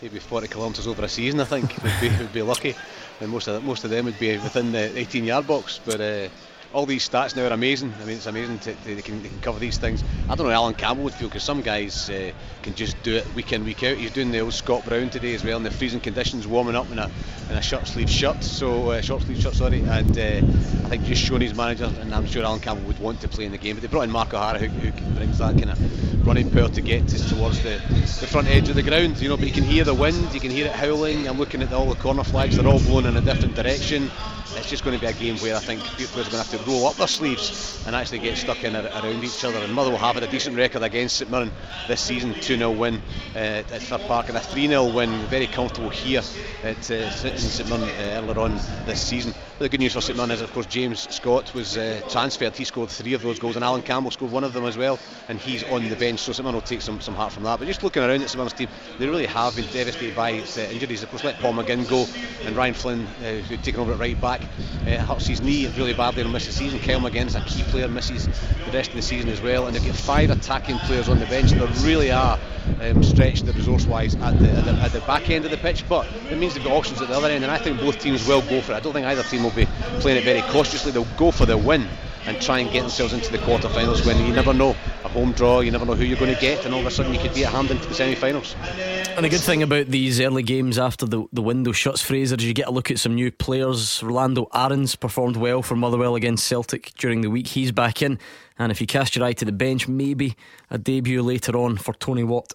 maybe 40 kilometres over a season. I think would be would be lucky, and most of most of them would be within the 18 yard box. But uh, all these stats now are amazing. I mean, it's amazing to, to, they, can, they can cover these things. I don't know Alan Campbell would feel because some guys uh, can just do it week in, week out. He's doing the old Scott Brown today as well in the freezing conditions, warming up in a, in a short sleeve shirt, so uh, short sleeve shirt, sorry. And uh, I think just showing his manager, and I'm sure Alan Campbell would want to play in the game. But they brought in Mark O'Hara, who, who brings that kind of running power to get to, towards the, the front edge of the ground. You know, but you can hear the wind, you can hear it howling. I'm looking at all the corner flags; they're all blown in a different direction. It's just going to be a game where I think players are going to have to roll up their sleeves and actually get stuck in around each other. And Motherwell have had a decent record against St Mirren this season 2 0 win uh, at Fir Park and a 3 0 win, very comfortable here at uh, St Mirren uh, earlier on this season. But the good news for St Mirren is, of course, James Scott was uh, transferred. He scored three of those goals, and Alan Campbell scored one of them as well, and he's on the bench. So St Mirren will take some, some heart from that. But just looking around at St Mirren's team, they really have been devastated by uh, injuries. Of course, let Paul McGinn go, and Ryan Flynn, uh, who'd taken over at right back, uh, hurts his knee really badly and misses the season. Kyle Magennis a key player, misses the rest of the season as well. And they've got five attacking players on the bench. They really are um, stretched resource wise at the, at the, at, the, back end of the pitch, but it means they've got options at the other end, and I think both teams will go for it. I don't think either team will be playing it very cautiously. They'll go for the win and try and get themselves into the quarter-finals when you never know a home draw, you never know who you're going to get, and all of a sudden you could be at hand into the semi-finals. And the good thing about these early games after the, the window shuts, Fraser, is you get a look at some new players. Rolando Aarons performed well for Motherwell against Celtic during the week. He's back in, and if you cast your eye to the bench, maybe a debut later on for Tony Watt.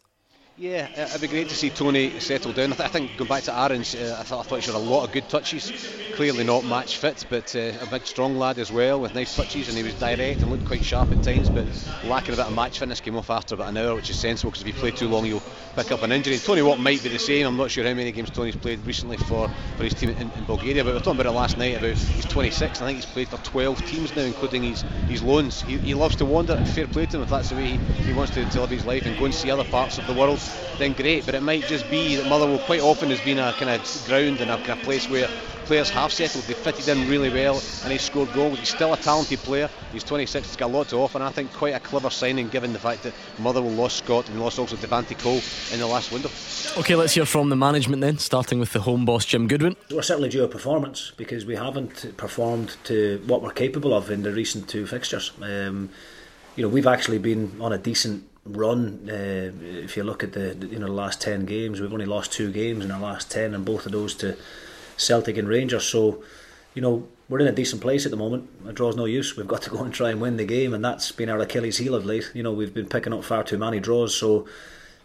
Yeah, it'd be great to see Tony settle down. I, th- I think going back to Aarons, uh, I thought I thought he showed a lot of good touches. Clearly not match fit, but uh, a big strong lad as well with nice touches, and he was direct and looked quite sharp at times. But lacking a bit of match fitness came off after about an hour, which is sensible because if you play too long, you'll pick up an injury. Tony Watt might be the same. I'm not sure how many games Tony's played recently for, for his team in, in Bulgaria, but we were talking about it last night. About he's 26. I think he's played for 12 teams now, including his his loans. He, he loves to wander. And fair play to him if that's the way he, he wants to, to live his life and go and see other parts of the world. Then great but it might just be that Motherwell quite often has been a kind of ground and a kind of place where players have settled. They fitted in really well, and he scored goals. He's still a talented player. He's 26. He's got a lot to offer, and I think quite a clever signing given the fact that Motherwell lost Scott and lost also Devante Cole in the last window. Okay, let's hear from the management then, starting with the home boss Jim Goodwin. We're certainly due a performance because we haven't performed to what we're capable of in the recent two fixtures. Um, you know, we've actually been on a decent run. Uh, if you look at the you know the last ten games, we've only lost two games in the last ten, and both of those to Celtic and Rangers. So, you know, we're in a decent place at the moment. A draw's no use. We've got to go and try and win the game, and that's been our Achilles heel of late. You know, we've been picking up far too many draws, so.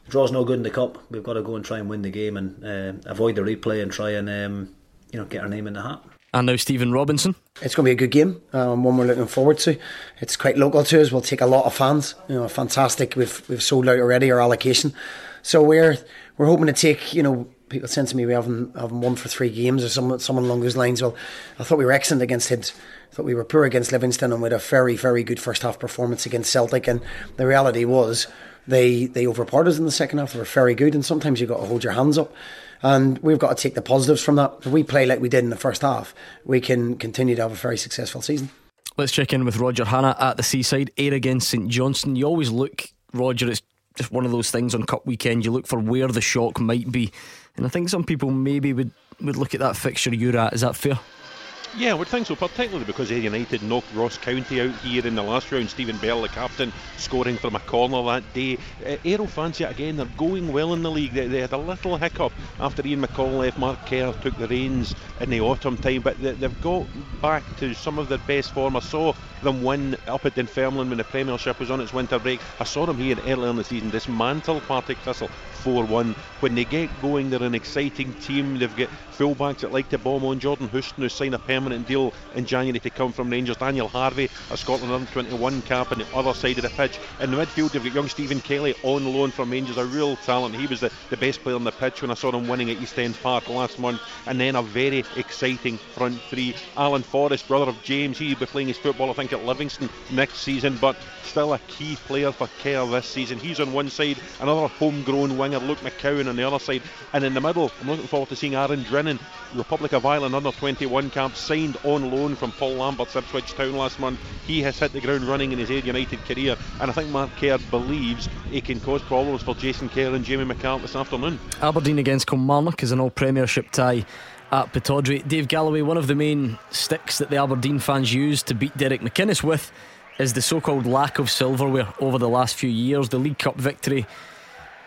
Draw's no good in the cup. We've got to go and try and win the game and uh, avoid the replay and try and um, you know get our name in the hat. And now Stephen Robinson. It's going to be a good game, um, one we're looking forward to. It's quite local to us. We'll take a lot of fans. You know, fantastic. We've we've sold out already our allocation, so we're we're hoping to take. You know, people said to me we haven't haven't won for three games or some someone along those lines. Well, I thought we were excellent against Hibs. I thought we were poor against Livingston, and had a very very good first half performance against Celtic. And the reality was they they overpowered us in the second half. They were very good, and sometimes you have got to hold your hands up and we've got to take the positives from that. If we play like we did in the first half, we can continue to have a very successful season. Let's check in with Roger Hanna at the Seaside, Ayr against St Johnstone. You always look, Roger, it's just one of those things on Cup weekend. You look for where the shock might be, and I think some people maybe would, would look at that fixture you're at. Is that fair? Yeah, would think so, particularly because Ayr United knocked Ross County out here in the last round. Stephen Bell, the captain, scoring from a corner that day. Uh, Aero fancy it again, they're going well in the league. They, they, had a little hiccup after Ian McCall left. Mark Kerr took the reins in the autumn time, but they, have got back to some of their best form. I saw them win up at Dunfermline when the Premiership was on its winter break. I saw them here earlier in the season dismantle Partick Thistle 4 1. When they get going, they're an exciting team. They've got fullbacks that like to bomb on. Jordan Houston, who signed a permanent deal in January to come from Rangers. Daniel Harvey, a Scotland under 21 cap on the other side of the pitch. In the midfield, they've got young Stephen Kelly on loan from Rangers, a real talent. He was the, the best player on the pitch when I saw him winning at East End Park last month. And then a very exciting front three. Alan Forrest, brother of James, he'll be playing his football, I think, at Livingston next season, but still a key player for Kerr this season. He's on one side, another homegrown wing winger Luke McCowan on the other side. And in the middle, I'm looking forward to seeing Aaron Drinan, Republic of Ireland under 21 camp, signed on loan from Paul Lambert's Ipswich Town last month. He has hit the ground running in his Ayr United career, and I think Mark Kerr believes he can cause problems for Jason Kerr and Jamie McCart this afternoon. Aberdeen against Kilmarnock is an all Premiership tie at Pittodrie. Dave Galloway, one of the main sticks that the Aberdeen fans use to beat Derek McInnes with is the so called lack of silverware over the last few years. The League Cup victory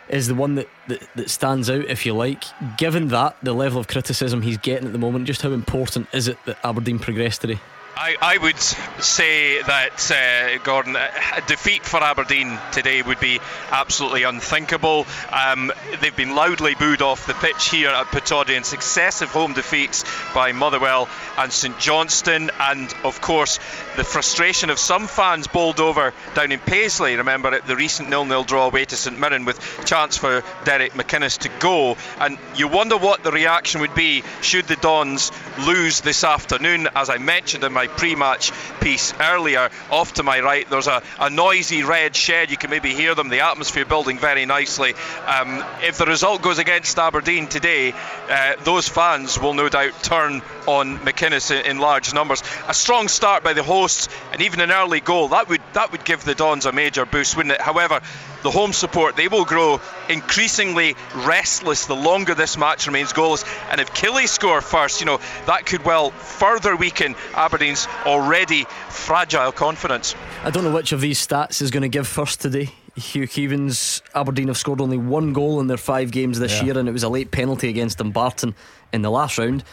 is the one that, that, that stands out, if you like. Given that, the level of criticism he's getting at the moment, just how important is it that Aberdeen progressed today? I, I would say that, uh, Gordon, a defeat for Aberdeen today would be absolutely unthinkable. Um, they've been loudly booed off the pitch here at Pittodrie in successive home defeats by Motherwell and St Johnstone, and of course, the frustration of some fans bowled over down in Paisley. Remember the recent nil-nil draw away to St Mirren with chance for Derek McInnes to go, and you wonder what the reaction would be should the Dons lose this afternoon. As I mentioned in my my pre-match piece earlier. Off to my right, there's a, a noisy red shed. You can maybe hear them. The atmosphere building very nicely. Um, if the result goes against Aberdeen today, uh, those fans will no doubt turn on McInnes in, in, large numbers. A strong start by the hosts and even an early goal that would that would give the Dons a major boost, wouldn't it? However, the home support, they will grow increasingly restless the longer this match remains goalless. And if Killie score first, you know, that could well further weaken Aberdeen's already fragile confidence. I don't know which of these stats is going to give first today. Hugh Keevins, Aberdeen have scored only one goal in their five games this yeah. year, and it was a late penalty against Dumbarton in the last round.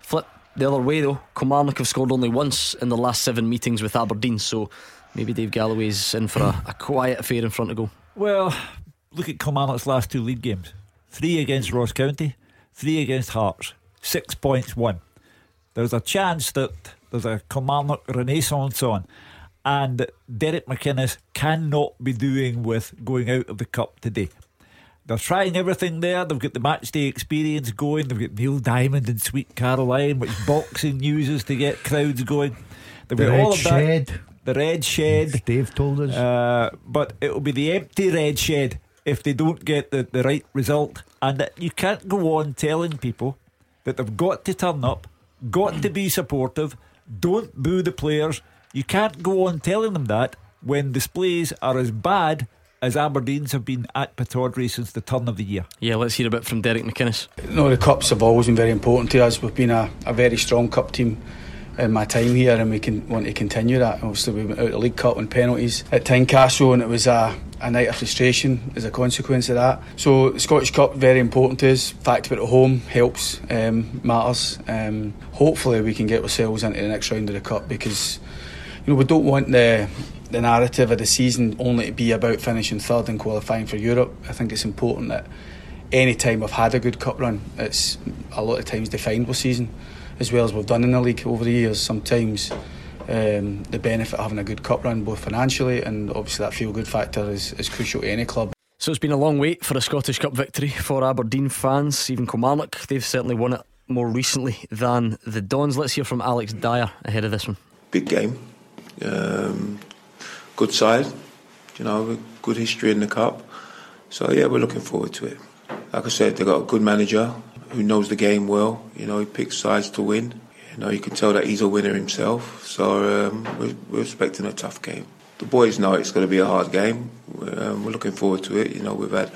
Flip the other way though, Kilmarnock have scored only once in the last seven meetings with Aberdeen, so maybe Dave Galloway's in for a, a quiet affair in front of goal. Well, look at Kilmarnock's last two league games three against Ross County, three against Hearts, six points won. There's a chance that there's a Kilmarnock renaissance on, and Derek McInnes cannot be doing with going out of the cup today. They're trying everything there. They've got the matchday experience going. They've got Neil Diamond and Sweet Caroline, which boxing uses to get crowds going. They've the got all of shed. That the red shed. Dave told us. Uh, but it'll be the empty red shed if they don't get the, the right result. And you can't go on telling people that they've got to turn up, got to be supportive, don't boo the players. You can't go on telling them that when displays are as bad as Aberdeen's have been at Pittodrie since the turn of the year. Yeah, let's hear a bit from Derek McInnes. No, the cups have always been very important to us. We've been a, a very strong cup team in my time here, and we can want to continue that. Obviously, we went out of the League Cup on penalties at Tynecastle, and it was a, a night of frustration as a consequence of that. So, Scottish Cup very important to us. Fact it at home helps, um, matters. Um, hopefully, we can get ourselves into the next round of the cup because you know we don't want the the narrative of the season only to be about finishing third and qualifying for Europe. I think it's important that any time we've had a good cup run, it's a lot of times defined with season as well as we've done in the league over the years. Sometimes um, the benefit of having a good cup run, both financially and obviously that feel good factor, is, is crucial to any club. So it's been a long wait for a Scottish Cup victory for Aberdeen fans, even Kilmarnock. They've certainly won it more recently than the Dons. Let's hear from Alex Dyer ahead of this one. Big game, um, good side, you know, good history in the cup. So yeah, we're looking forward to it. Like I said, they've got a good manager who knows the game well. You know, he picks sides to win. You know, you can tell that he's a winner himself. So um, we're, we're, expecting a tough game. The boys know it's going to be a hard game. Um, we're looking forward to it. You know, we've had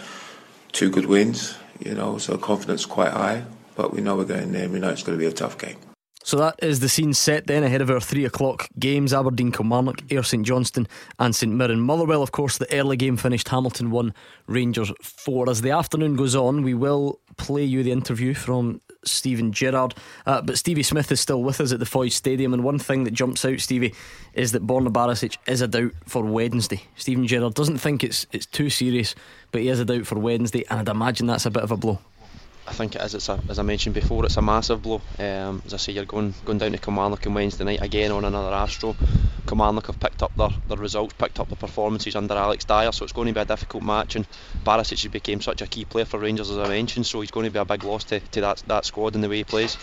two good wins. You know, so confidence quite high. But we know we're going there. We know it's going to be a tough game. So that is the scene set then ahead of our three o'clock games Aberdeen, Kilmarnock, Ayr St Johnstone, and St Mirren. Motherwell, of course, the early game finished Hamilton 1, Rangers 4. As the afternoon goes on, we will play you the interview from Steven Gerrard. Uh, but Stevie Smith is still with us at the Foy's Stadium. And one thing that jumps out, Stevie, is that Borna Barisic is a doubt for Wednesday. Steven Gerrard doesn't think it's, it's too serious, but he is a doubt for Wednesday. And I'd imagine that's a bit of a blow. I think it is. It's a, as I mentioned before, it's a massive blow. Um, as I say, you're going going down to Kilmarnock on Wednesday night again on another Astro. Kilmarnock have picked up their, their results, picked up the performances under Alex Dyer, so it's going to be a difficult match. And Barisic became such a key player for Rangers, as I mentioned, so he's going to be a big loss to, to that that squad in the way he plays.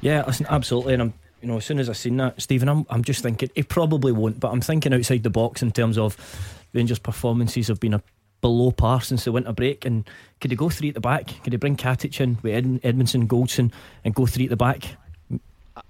Yeah, listen, absolutely. And I'm, you know, as soon as I seen that, Stephen, I'm, I'm just thinking he probably won't, but I'm thinking outside the box in terms of Rangers' performances have been a below par since the winter break. And could he go three at the back? Could he bring Katic in with Ed- Edmundson, Goldson, and go three at the back?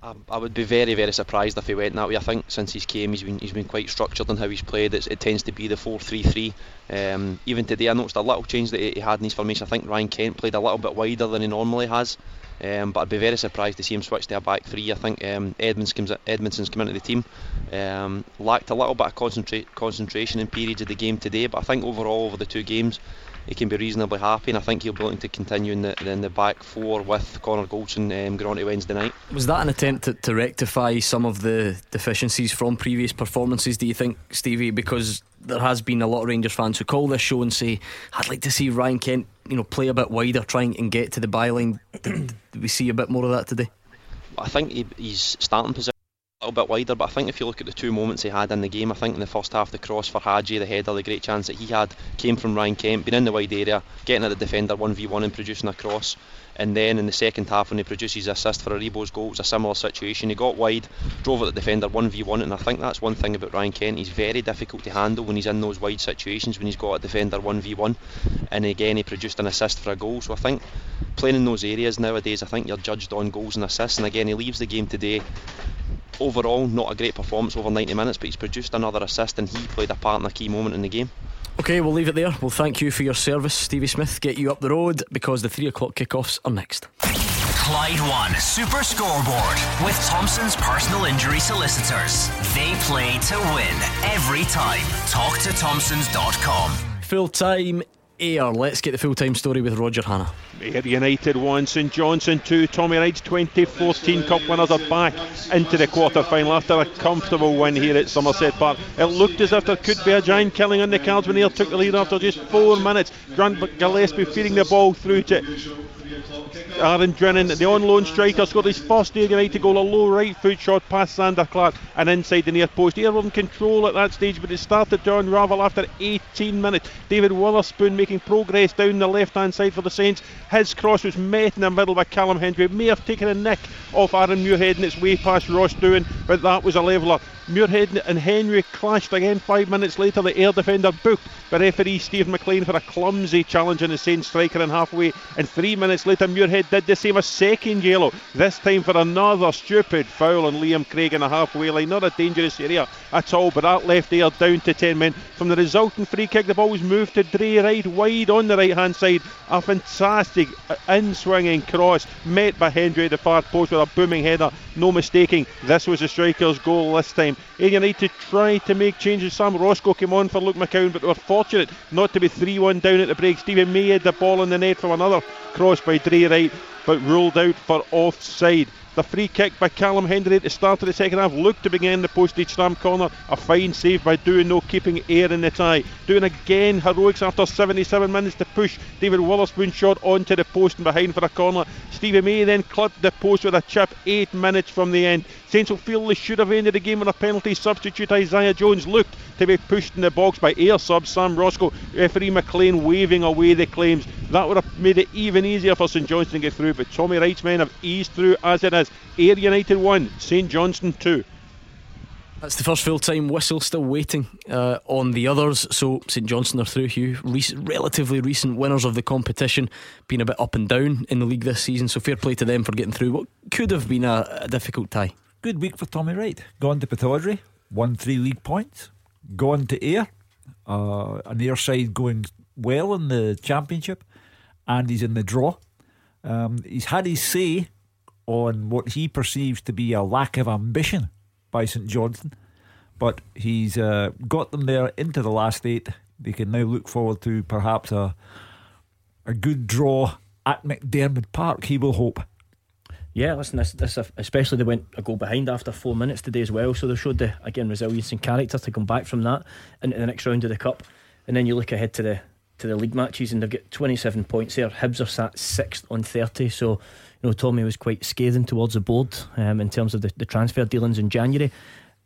I, I would be very, very surprised if he went that way. I think since he's came, he's been he's been quite structured in how he's played. It's, it tends to be the 4-3-3. Um, even today, I noticed a little change that he had in his formation. I think Ryan Kent played a little bit wider than he normally has. Um, but I'd be very surprised to see him switch to a back three. I think um, Edmonds comes, Edmundson's come into the team. Um, lacked a little bit of concentra- concentration in periods of the game today, but I think overall over the two games he can be reasonably happy, and I think he'll be looking to continue in the in the back four with Connor Goldson um, going on to Wednesday night. Was that an attempt to, to rectify some of the deficiencies from previous performances? Do you think, Stevie? Because there has been a lot of Rangers fans who call this show and say, "I'd like to see Ryan Kent, you know, play a bit wider, trying and get to the byline." Did, we see a bit more of that today? I think he, he's starting position little bit wider, but I think if you look at the two moments he had in the game, I think in the first half the cross for Hagi, the header, the great chance that he had came from Ryan Kent, being in the wide area, getting at the defender 1v1 and producing a cross. And then in the second half, when he produced his assist for Aribo's goal, it was a similar situation. He got wide, drove at the defender 1v1, and I think that's one thing about Ryan Kent. He's very difficult to handle when he's in those wide situations, when he's got a defender 1v1. And again, he produced an assist for a goal. So I think playing in those areas nowadays, I think you're judged on goals and assists. And again, he leaves the game today overall not a great performance over 90 minutes, but he's produced another assist and he played a part in a key moment in the game. Okay, we'll leave it there. Well, thank you for your service, Stevie Smith. Get you up the road because the three o'clock kickoffs are next. Clyde One Super Scoreboard with Thompson's personal injury solicitors. They play to win every time. Talk to Thompsons.com. Full time Ayr. Let's get the full time story with Roger Hanna. Ayr United 1, St Johnstone 2. Tommy Wright's 2014 Cup winners are back into the quarter final after a comfortable win here at Somerset Park. It looked as if there could be a giant killing on the cards when Ayr took the lead after just four minutes. Grant Gillespie feeding the ball through to Aaron Drinan, the on loan striker, scored his first Ayr United goal, a low right foot shot past Zander Clark and inside the near post. In control at that stage, but it started to unravel after 18 minutes. David Wotherspoon making progress down the left hand side for the Saints. His cross was met in the middle by Callum Hendry. May have taken a nick off Aaron Muirhead in its way past Ross Doohan, but that was a leveller. Muirhead and Hendry clashed again five minutes later. The Ayr defender booked by referee Stephen McLean for a clumsy challenge on the same striker in halfway. And three minutes later, Muirhead did the same, a second yellow, this time for another stupid foul on Liam Craig in the halfway line. Not a dangerous area at all, but that left Ayr down to 10 men. From the resulting free kick, the ball was moved to Drey Wright wide on the right hand side. A fantastic uh, in swinging cross met by Hendry at the far post with a booming header. No mistaking, this was the striker's goal this time. Ayr United tried to make changes. Sam Roscoe came on for Luke McCowan, but they were fortunate not to be 3 1 down at the break. Stephen May had the ball in the net from another cross by Drey Wright, but ruled out for offside. The free kick by Callum Hendry at the start of the second half looked to begin the postage stamp corner. A fine save by Doohan, no keeping Ayr in the tie. Doohan again heroics after 77 minutes to push. David Wotherspoon shot onto the post and behind for a corner. Stevie May then clipped the post with a chip eight minutes from the end. Will feel they should have ended the game with a penalty. Substitute Isaiah Jones looked to be pushed in the box by Ayr sub Sam Roscoe. Referee McLean waving away the claims. That would have made it even easier for St Johnstone to get through, but Tommy Wright's men have eased through as it is. Ayr United 1, St Johnstone 2. That's the first full time whistle, still waiting uh, on the others. So St Johnstone are through. Hugh, recent, relatively recent winners of the competition, been a bit up and down in the league this season. So fair play to them for getting through what could have been a, a difficult tie. Good week for Tommy Wright. Gone to Pittodrie, won three league points. Gone to Ayr, uh, an Ayr side going well in the championship, and he's in the draw. Um, he's had his say on what he perceives to be a lack of ambition by St Johnstone, but he's uh, got them there into the last eight. They can now look forward to perhaps a a good draw at McDiarmid Park. He will hope. Yeah, listen, this, this especially they went a goal behind after four minutes today as well, so they showed the again resilience and character to come back from that into the next round of the cup. And then you look ahead to the to the league matches, and they've got 27 points there. Hibs are sat sixth on 30, so you know Tommy was quite scathing towards the board um, in terms of the, the transfer dealings in January,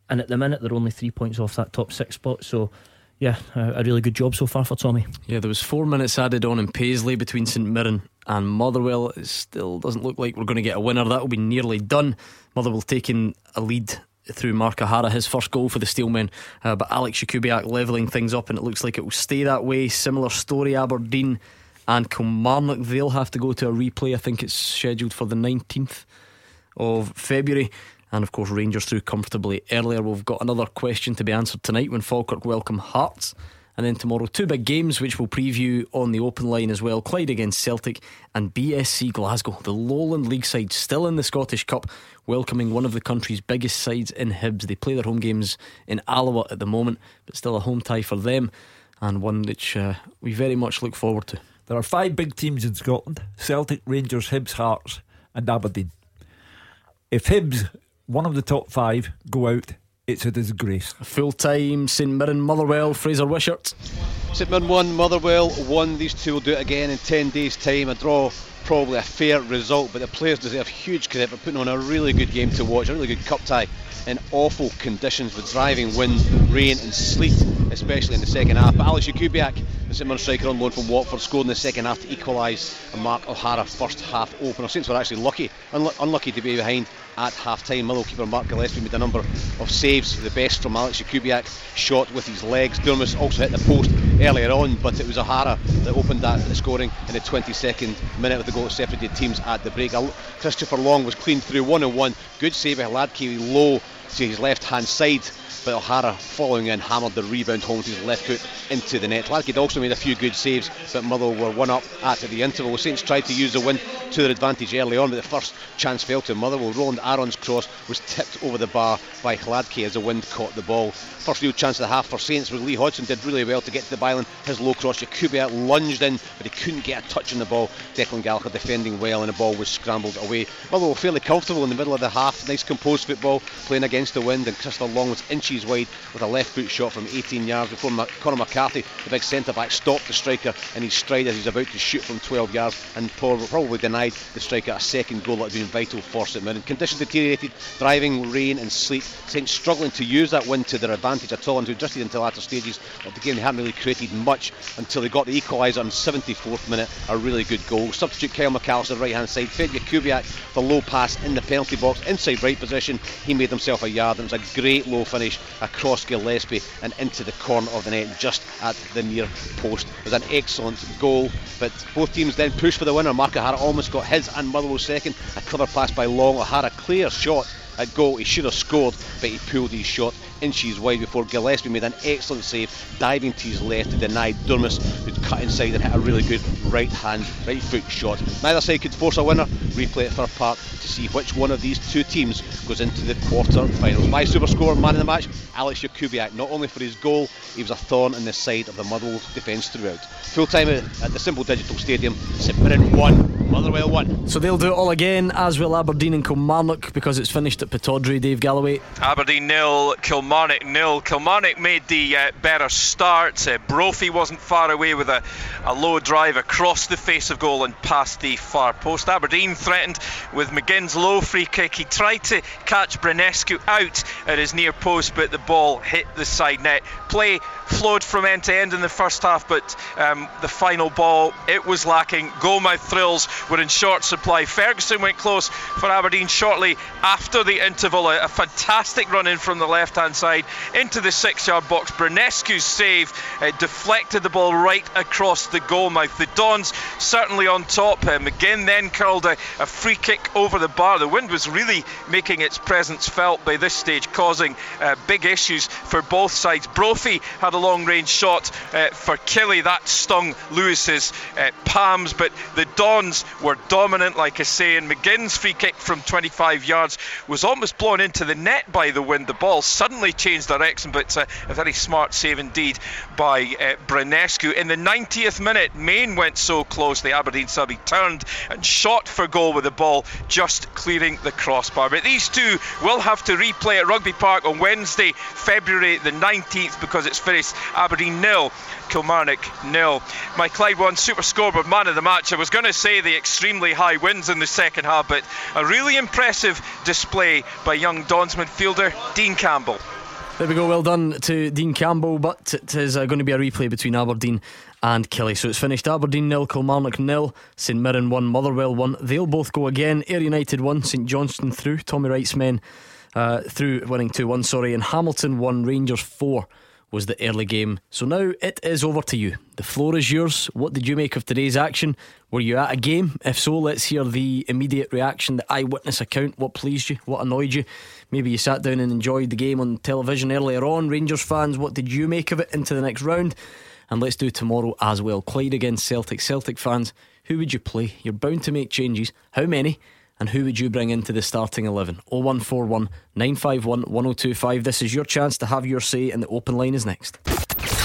and at the minute they're only three points off that top six spot. So yeah, a, really good job so far for Tommy. Yeah, there was four minutes added on in Paisley between St Mirren and Motherwell. It still doesn't look like we're going to get a winner. That will be nearly done. Motherwell taking a lead through Mark O'Hara, his first goal for the Steelmen. Uh, but Alex Jakubiak levelling things up, and it looks like it will stay that way. Similar story, Aberdeen and Kilmarnock. They'll have to go to a replay. I think it's scheduled for the 19th of February. And of course, Rangers through comfortably earlier. We've got another question to be answered tonight when Falkirk welcome Hearts. And then tomorrow, two big games which we'll preview on the open line as well Clyde against Celtic and BSC Glasgow, the Lowland League side still in the Scottish Cup, welcoming one of the country's biggest sides in Hibs. They play their home games in Alloa at the moment, but still a home tie for them and one which uh, we very much look forward to. There are five big teams in Scotland Celtic, Rangers, Hibs, Hearts, and Aberdeen. If Hibs, one of the top five, go out, it's a disgrace. Full time, St Mirren, Motherwell, Fraser Wishart. St Mirren won, Motherwell won. These two will do it again in 10 days' time. A draw, probably a fair result, but the players deserve huge credit for putting on a really good game to watch, a really good cup tie in awful conditions with driving wind, rain, and sleet, especially in the second half. But Alex Jakubiak, the St Mirren striker on loan from Watford, scored in the second half to equalise a Mark O'Hara first half opener. Saints were actually lucky, unlu- unlucky to be behind at half time. Motherwell keeper Mark Gillespie made a number of saves, the best from Alex Jakubiak, shot with his legs. Durmus also hit the post earlier on, but it was O'Hara that opened that scoring in the 22nd minute with the goal that separated teams at the break. Christopher Long was clean through one on one. Good save by Hladky low to his left hand side but O'Hara following in hammered the rebound home with his left foot into the net. Larkin also made a few good saves, but Motherwell were one up at the interval. Saints tried to use the win to their advantage early on, but the first chance fell to Motherwell. Roland Aaron's cross was tipped over the bar by Hladky as the wind caught the ball. First real chance of the half for Saints was Lee Hodson did really well to get to the byline. His low cross, Jakubiak lunged in, but he couldn't get a touch on the ball. Declan Gallagher defending well, and the ball was scrambled away. Motherwell fairly comfortable in the middle of the half. Nice composed football, playing against the wind, and Christopher Long was inches wide with a left foot shot from 18 yards before Conor McCarthy, the big centre back, stopped the striker in his stride as he's about to shoot from 12 yards and probably denied the striker a second goal that had been vital for St Mirren. Conditions deteriorated, driving rain and sleet, Saints struggling to use that wind to their advantage at all and who drifted into latter stages of the game. They hadn't really created much until they got the equaliser on 74th minute, a really good goal. Substitute Kyle McAllister, right hand side, fed Jakubiak the low pass in the penalty box, inside right position. He made himself a yard and it was a great low finish across Gillespie and into the corner of the net just at the near post. It was an excellent goal, but both teams then pushed for the winner. Mark O'Hara almost got his and Motherwell second. A clever pass by Long. O'Hara a clear shot at goal. He should have scored, but he pulled his shot inches wide before Gillespie made an excellent save, diving to his left to deny Durmus, who'd cut inside and hit a really good right hand, right foot shot. Neither side could force a winner. Replay it for a part to see which one of these two teams goes into the quarter finals. My super score man of the match, Alex Jakubiak. Not only for his goal, he was a thorn in the side of the Motherwell defence throughout. Full time at the Simple Digital Stadium, St Mirren 1, Motherwell 1. So they'll do it all again, as will Aberdeen and Kilmarnock, because it's finished at Pittodrie, Dave Galloway. Aberdeen nil, Kilmarnock nil. Kilmarnock made the uh, better start. Uh, Brophy wasn't far away with a, a low drive across the face of goal and past the far post. Aberdeen threatened with McGinn's low free kick. He tried to catch Branescu out at his near post, but the ball hit the side net. Play flowed from end to end in the first half, but um, the final ball, it was lacking. Goalmouth thrills were in short supply. Ferguson went close for Aberdeen shortly after the interval. A, a fantastic run in from the left hand side into the six yard box. Branescu's save uh, deflected the ball right across the goalmouth. The Dons certainly on top. Uh, McGinn then curled a, a free kick over the bar. The wind was really making its presence felt by this stage, causing uh, big issues for both sides. Brophy had long range shot uh, for Kelly. that stung Lewis's uh, palms, but the Dons were dominant, like I say. And McGinn's free kick from 25 yards was almost blown into the net by the wind. The ball suddenly changed direction, but uh, a very smart save indeed by uh. In the 90th minute, Main went so close, the Aberdeen sub. Turned and shot for goal with the ball just clearing the crossbar. But these two will have to replay at Rugby Park on Wednesday, February the 19th, because it's finished Aberdeen nil, Kilmarnock nil. My Clyde One super scoreboard man of the match. I was going to say the extremely high wins in the second half, but a really impressive display by young Dons midfielder Dean Campbell. There we go, well done to Dean Campbell. But it is uh, going to be a replay between Aberdeen and Killie. So it's finished Aberdeen nil, Kilmarnock nil, St Mirren 1, Motherwell 1. They'll both go again. Ayr United 1, St Johnstone through. Tommy Wright's men uh, through winning 2 1, sorry, and Hamilton 1, Rangers 4 was the early game. So now it is over to you. The floor is yours. What did you make of today's action? Were you at a game? If so, let's hear the immediate reaction, the eyewitness account. What pleased you? What annoyed you? Maybe you sat down and enjoyed the game on television earlier on. Rangers fans, what did you make of it into the next round? And let's do tomorrow as well. Clyde against Celtic. Celtic fans, who would you play? You're bound to make changes. How many? And who would you bring into the starting 11? 0141 951 1025. This is your chance to have your say, and the open line is next.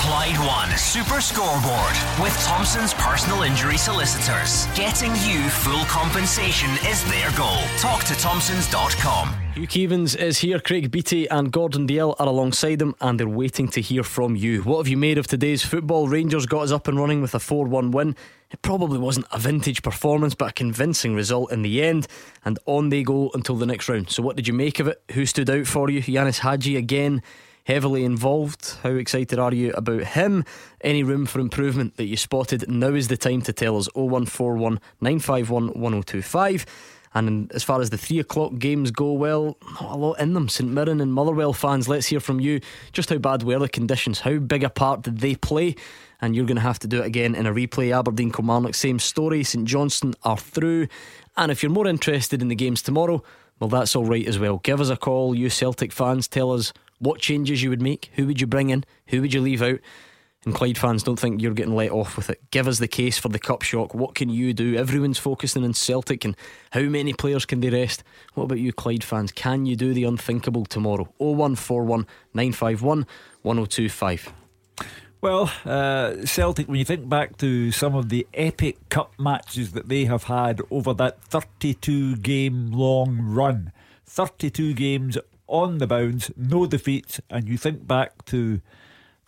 Clyde One Super Scoreboard with Thompson's personal injury solicitors. Getting you full compensation is their goal. Talk to Thompson's.com. Hugh Keevins is here, Craig Beattie and Gordon Dalziel are alongside him, and they're waiting to hear from you. What have you made of today's football? Rangers got us up and running with a 4 1 win. It probably wasn't a vintage performance, but a convincing result in the end, and on they go until the next round. So, what did you make of it? Who stood out for you? Ianis Hagi again heavily involved. How excited are you about him? Any room for improvement that you spotted? Now is the time to tell us 0141 951 1025. And as far as the three o'clock games go, well, not a lot in them. St Mirren and Motherwell fans, let's hear from you. Just how bad were the conditions? How big a part did they play? And you're going to have to do it again in a replay. Aberdeen Kilmarnock, same story. St Johnstone are through. And if you're more interested in the games tomorrow, well, that's all right as well. Give us a call, you Celtic fans. Tell us what changes you would make. Who would you bring in? Who would you leave out? And Clyde fans don't think you're getting let off with it. Give us the case for the cup shock. What can you do? Everyone's focusing on Celtic and how many players can they rest? What about you, Clyde fans? Can you do the unthinkable tomorrow? 0141 951 1025. Well, uh, Celtic, when you think back to some of the epic cup matches that they have had over that 32 game long run, 32 games on the bounce, no defeats, and you think back to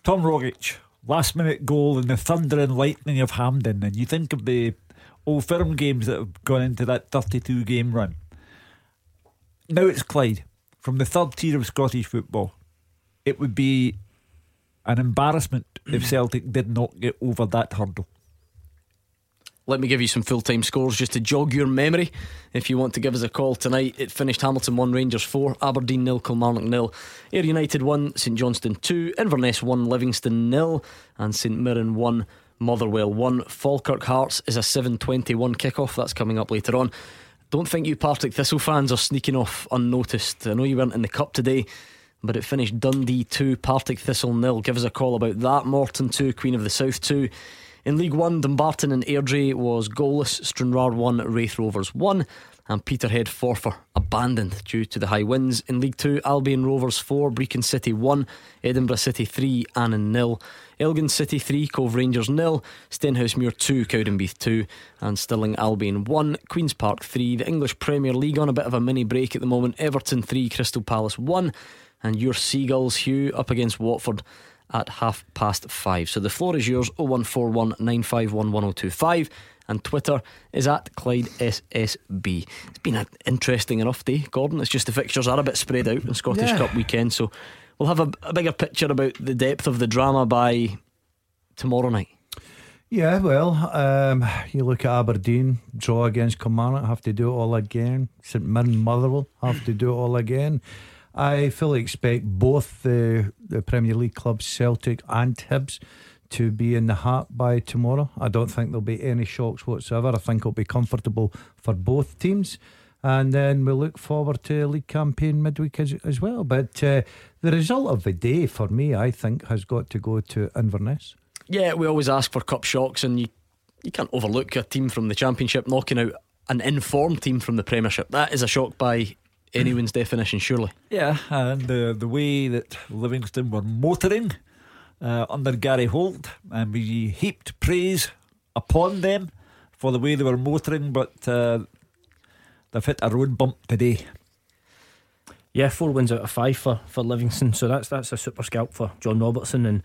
Tom Rogic last minute goal in the thunder and lightning of Hampden, and you think of the old firm games that have gone into that 32 game run. Now it's Clyde from the third tier of Scottish football. It would be an embarrassment if Celtic did not get over that hurdle. Let me give you some full time scores just to jog your memory. If you want to give us a call tonight, it finished Hamilton 1, Rangers 4, Aberdeen 0, Kilmarnock 0, Ayr United 1, St Johnstone 2, Inverness 1, Livingston 0, and St Mirren 1, Motherwell 1. Falkirk Hearts is a 7.21 kickoff. That's coming up later on. Don't think you Partick Thistle fans are sneaking off unnoticed. I know you weren't in the Cup today, but it finished Dundee 2, Partick Thistle 0. Give us a call about that. Morton 2, Queen of the South 2. In League One, Dumbarton and Airdrie was goalless, Stranraer 1, Raith Rovers 1, and Peterhead Forfar abandoned due to the high winds. In League 2, Albion Rovers 4, Brechin City 1, Edinburgh City 3, Annan nil. Elgin City 3, Cove Rangers 0, Stenhousemuir 2, Cowdenbeath 2, and Stirling Albion 1, Queen's Park 3. The English Premier League on a bit of a mini break at the moment, Everton 3, Crystal Palace 1, and your Seagulls, Hugh, up against Watford at half past five. So the floor is yours 0141 951 1025 and Twitter is at Clyde SSB. It's been an interesting enough day, Gordon. It's just the fixtures are a bit spread out in Scottish Yeah. Cup weekend, so we'll have a, a bigger picture about the depth of the drama by tomorrow night. Yeah, well, um, you look at Aberdeen, draw against Kilmarnock, have to do it all again. St Mirren, Motherwell, have to do it all again. I fully expect both the, the Premier League clubs, Celtic and Hibs, to be in the hat by tomorrow. I don't think there'll be any shocks whatsoever. I think it'll be comfortable for both teams. And then we'll look forward to a league campaign midweek as, as well. But uh, the result of the day for me, I think, has got to go to Inverness. Yeah, we always ask for cup shocks, and you, you can't overlook a team from the Championship knocking out an informed team from the Premiership. That is a shock by anyone's definition, surely. Yeah, and the the way that Livingston were motoring uh, under Gary Holt, and we heaped praise upon them for the way they were motoring, but uh, they've hit a road bump today. Yeah, four wins out of five for, for Livingston, so that's that's a super scalp for John Robertson and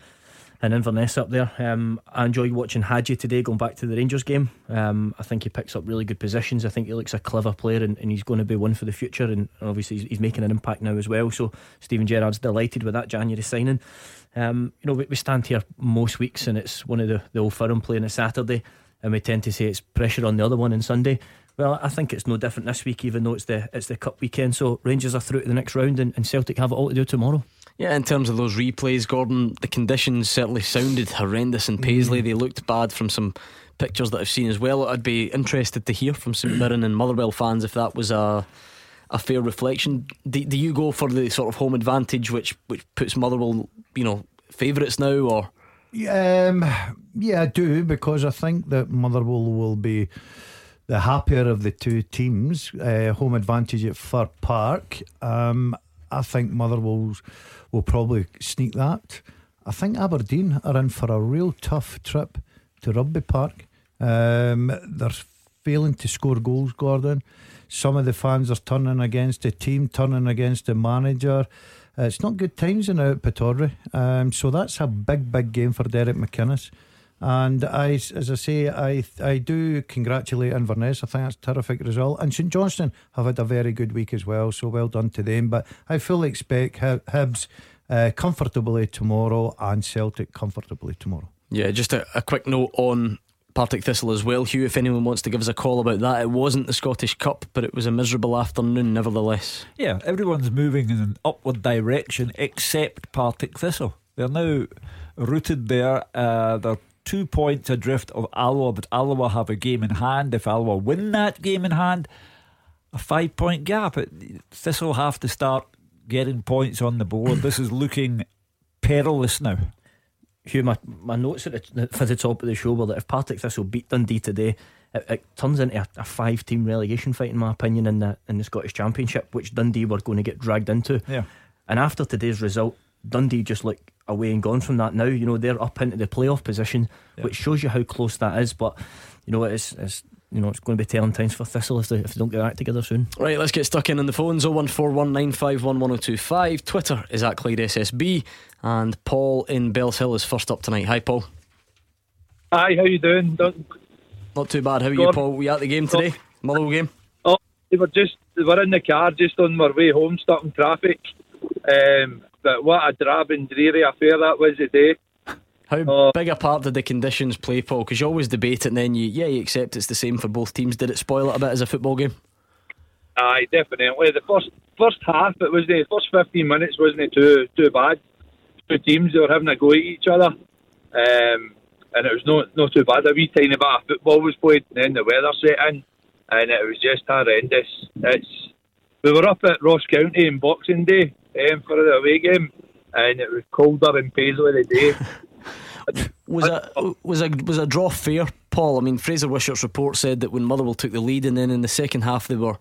and Inverness up there. Um, I enjoyed watching Hagi today, going back to the Rangers game. Um, I think he picks up really good positions. I think he looks a clever player, and, and he's going to be one for the future. And obviously, he's, he's making an impact now as well. So Steven Gerrard's delighted with that January signing. Um, you know, we, we stand here most weeks, and it's one of the, the old firm playing a Saturday, and we tend to say it's pressure on the other one on Sunday. Well, I think it's no different this week, even though it's the it's the cup weekend. So Rangers are through to the next round, and, and Celtic have it all to do tomorrow. Yeah, in terms of those replays, Gordon, the conditions certainly sounded horrendous in Paisley. Mm. They looked bad from some pictures that I've seen as well. I'd be interested to hear from St Mirren and Motherwell fans if that was a a fair reflection. Do, do you go for the sort of home advantage, which which puts Motherwell, you know, favourites now, or Um, yeah, I do because I think that Motherwell will be the happier of the two teams. Uh, home advantage at Fir Park. Um, I think Motherwell will probably sneak that. I think Aberdeen are in for a real tough trip to Rugby Park. Um, they're failing to score goals, Gordon. Some of the fans are turning against the team, turning against the manager. Uh, it's not good times in out Pittodrie. Um, so that's a big, big game for Derek McInnes. And I, as I say, I I do congratulate Inverness. I think that's a terrific result. And St Johnston have had a very good week as well. So well done to them. But I fully expect Hib- Hibs uh, comfortably tomorrow and Celtic comfortably tomorrow. Yeah, just a, a quick note on Partick Thistle as well, Hugh. If anyone wants to give us a call about that, it wasn't the Scottish Cup, but it was a miserable afternoon nevertheless. Yeah, everyone's moving in an upward direction except Partick Thistle. They're now rooted there. Uh, they're two points adrift of Alloa, but Alloa have a game in hand. If Alloa win that game in hand, a five point gap. It, Thistle have to start getting points on the board. this is looking perilous now. Hugh, my, my notes at the, for the top of the show were that if Partick Thistle beat Dundee today, it, it turns into a, a five team relegation fight, in my opinion, in the in the Scottish Championship, which Dundee were going to get dragged into. Yeah. And after today's result, Dundee just look away and gone from that now. You know, they're up into the playoff position, which shows you how close that is. But, you know, it's, it's you know, it's going to be telling times for Thistle if they, if they don't get that together soon. Right, let's get stuck in on the phones 01419511025. Twitter is at Clyde SSB, and Paul in Bellshill is first up tonight. Hi, Paul. Hi, how you doing? Don't... Not too bad. How are you, Paul? We at the game today? Motherwell game? Oh, we were just we were in the car just on our way home, stuck in traffic. Um, but what a drab and dreary affair that was today. How big a part did the conditions play, Paul? Because you always debate it and then you, yeah, you accept it's the same for both teams. Did it spoil it a bit as a football game? Aye, definitely. The first first half, it was the first fifteen minutes wasn't it too too bad. Two teams they were having a go at each other, um, and it was not not too bad. A wee tiny bit of football was played, and then the weather set in, and it was just horrendous. It's we were up at Ross County on Boxing Day um, for the away game, and it was colder in Paisley today. Was a was a was a draw fair, Paul? I mean, Fraser Wishart's report said that when Motherwell took the lead, and then in the second half they were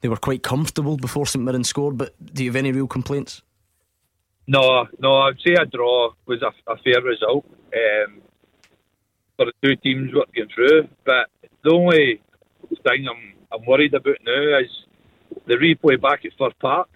they were quite comfortable before St Mirren scored. But do you have any real complaints? No, no, I'd say a draw was a, a fair result um, for the two teams working through. But the only thing I'm I'm worried about now is the replay back at Fir Park.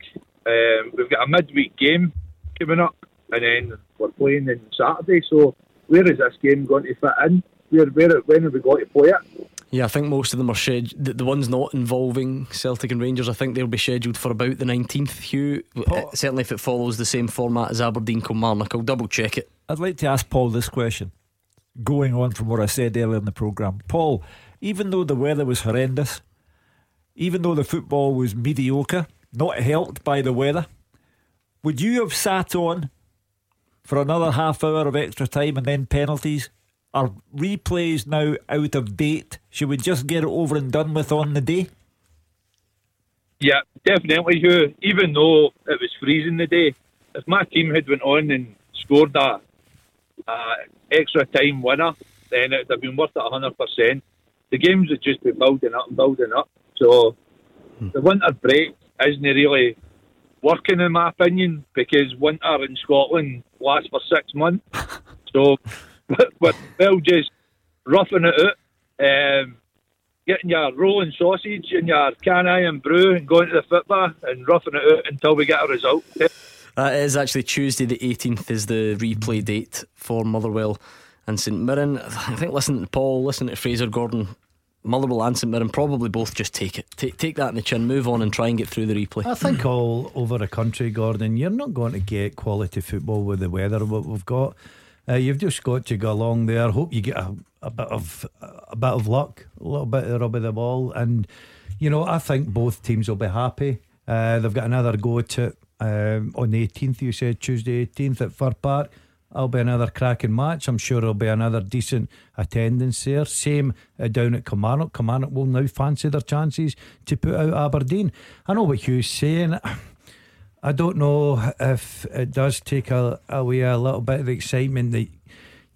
Um, we've got a midweek game coming up, and then we're playing on Saturday. So where is this game going to fit in? Where, where, when have we got to play it? Yeah, I think most of them are scheduled. The, the ones not involving Celtic and Rangers, I think they'll be scheduled for about the 19th. Hugh, Uh, certainly if it follows the same format as Aberdeen Kilmarnock, I'll double check it. I'd like to ask Paul this question, going on from what I said earlier in the programme. Paul, even though the weather was horrendous, even though the football was mediocre, not helped by the weather, would you have sat on for another half hour of extra time and then penalties? Are replays now out of date? Should we just get it over and done with on the day? Yeah, definitely. Hugh. Even though it was freezing the day, if my team had went on and scored that uh, extra time winner, then it would have been worth it hundred percent. The games would just be building up and building up. So the winter break isn't really working, in my opinion, because winter in Scotland lasts for six months. So we're well just roughing it out. Um, getting your rolling sausage and your can and brew and going to the football and roughing it out until we get a result. That is actually Tuesday, the 18th, is the replay date for Motherwell and St Mirren. I think listening to Paul, listening to Fraser Gordon, Motherwell and St Mirren probably both just take it. Take, take that in the chin, move on and try and get through the replay. I think all over the country, Gordon, you're not going to get quality football with the weather what we've got. Uh, you've just got to go along there. Hope you get a, a bit of a bit of luck, a little bit of rub of the ball, and you know I think both teams will be happy. Uh, they've got another go to um, on the 18th. You said Tuesday 18th at Fir Park. I'll be another cracking match. I'm sure there'll be another decent attendance there. Same uh, down at Kilmarnock. Kilmarnock will now fancy their chances to put out Aberdeen. I know what Hugh's saying. I don't know if it does take a, away a little bit of the excitement that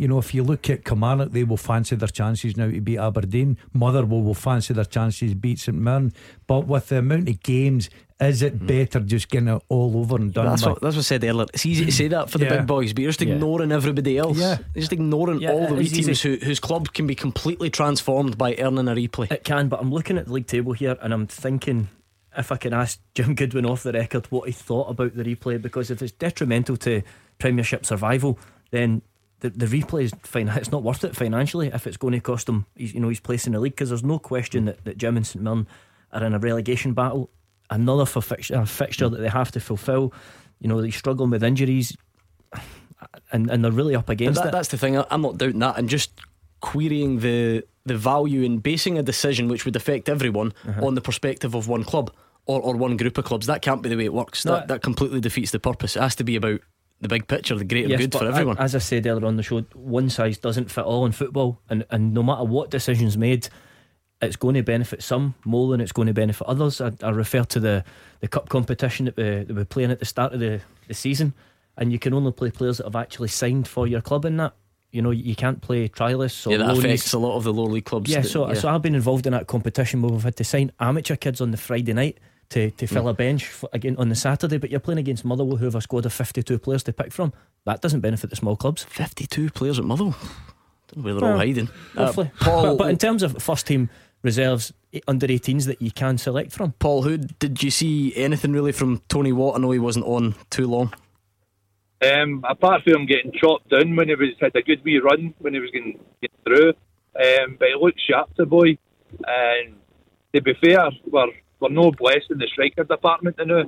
you know, if you look at Kilmarnock, they will fancy their chances now to beat Aberdeen. Motherwell will fancy their chances to beat St Mirren. But with the amount of games, is it mm. better just getting it all over and done? That's, what, that's what I said earlier. It's easy to say that for the yeah. big boys, but you're just ignoring yeah. everybody else. Yeah. You're just ignoring yeah, all the wee teams who, whose clubs can be completely transformed by earning a replay. It can, but I'm looking at the league table here and I'm thinking if I can ask Jim Goodwin off the record what he thought about the replay, because if it's detrimental to Premiership survival, then the, the replay is fine. It's not worth it financially if it's going to cost him. He's, you know, he's placing the league because there's no question that, that Jim and St Mirren are in a relegation battle. Another for fixture, fixture that they have to fulfil. You know, they're struggling with injuries, and and they're really up against that, it. That's the thing. I'm not doubting that, and just querying the the value in basing a decision which would affect everyone uh-huh. on the perspective of one club or, or one group of clubs. That can't be the way it works. No, that that completely defeats the purpose. It has to be about the big picture, the greater yes, good for everyone. As I said earlier on the show, one size doesn't fit all in football, and, and no matter what decisions made, it's going to benefit some more than it's going to benefit others. I, I refer to the, the cup competition that we, that we're playing at the start of the, the season, and you can only play players that have actually signed for your club in that. You know, you can't play trialists or yeah, that affects a lot of the lower league clubs. Yeah, so yeah. so I've been involved in that competition where we've had to sign amateur kids on the Friday night to, to fill mm. a bench for, again on the Saturday, but you're playing against Motherwell who have a squad of 52 players to pick from. That doesn't benefit the small clubs. 52 players at Motherwell? Don't know where they're well, all hiding. Uh, Paul, but, but in terms of first team reserves under 18s that you can select from. Paul, who did you see anything really from Tony Watt? I know he wasn't on too long. Um, apart from him getting chopped down when he was had a good wee run when he was getting, getting through, um, but he looked sharp, the boy. And to be fair, we're we're no blessed in the striker department now.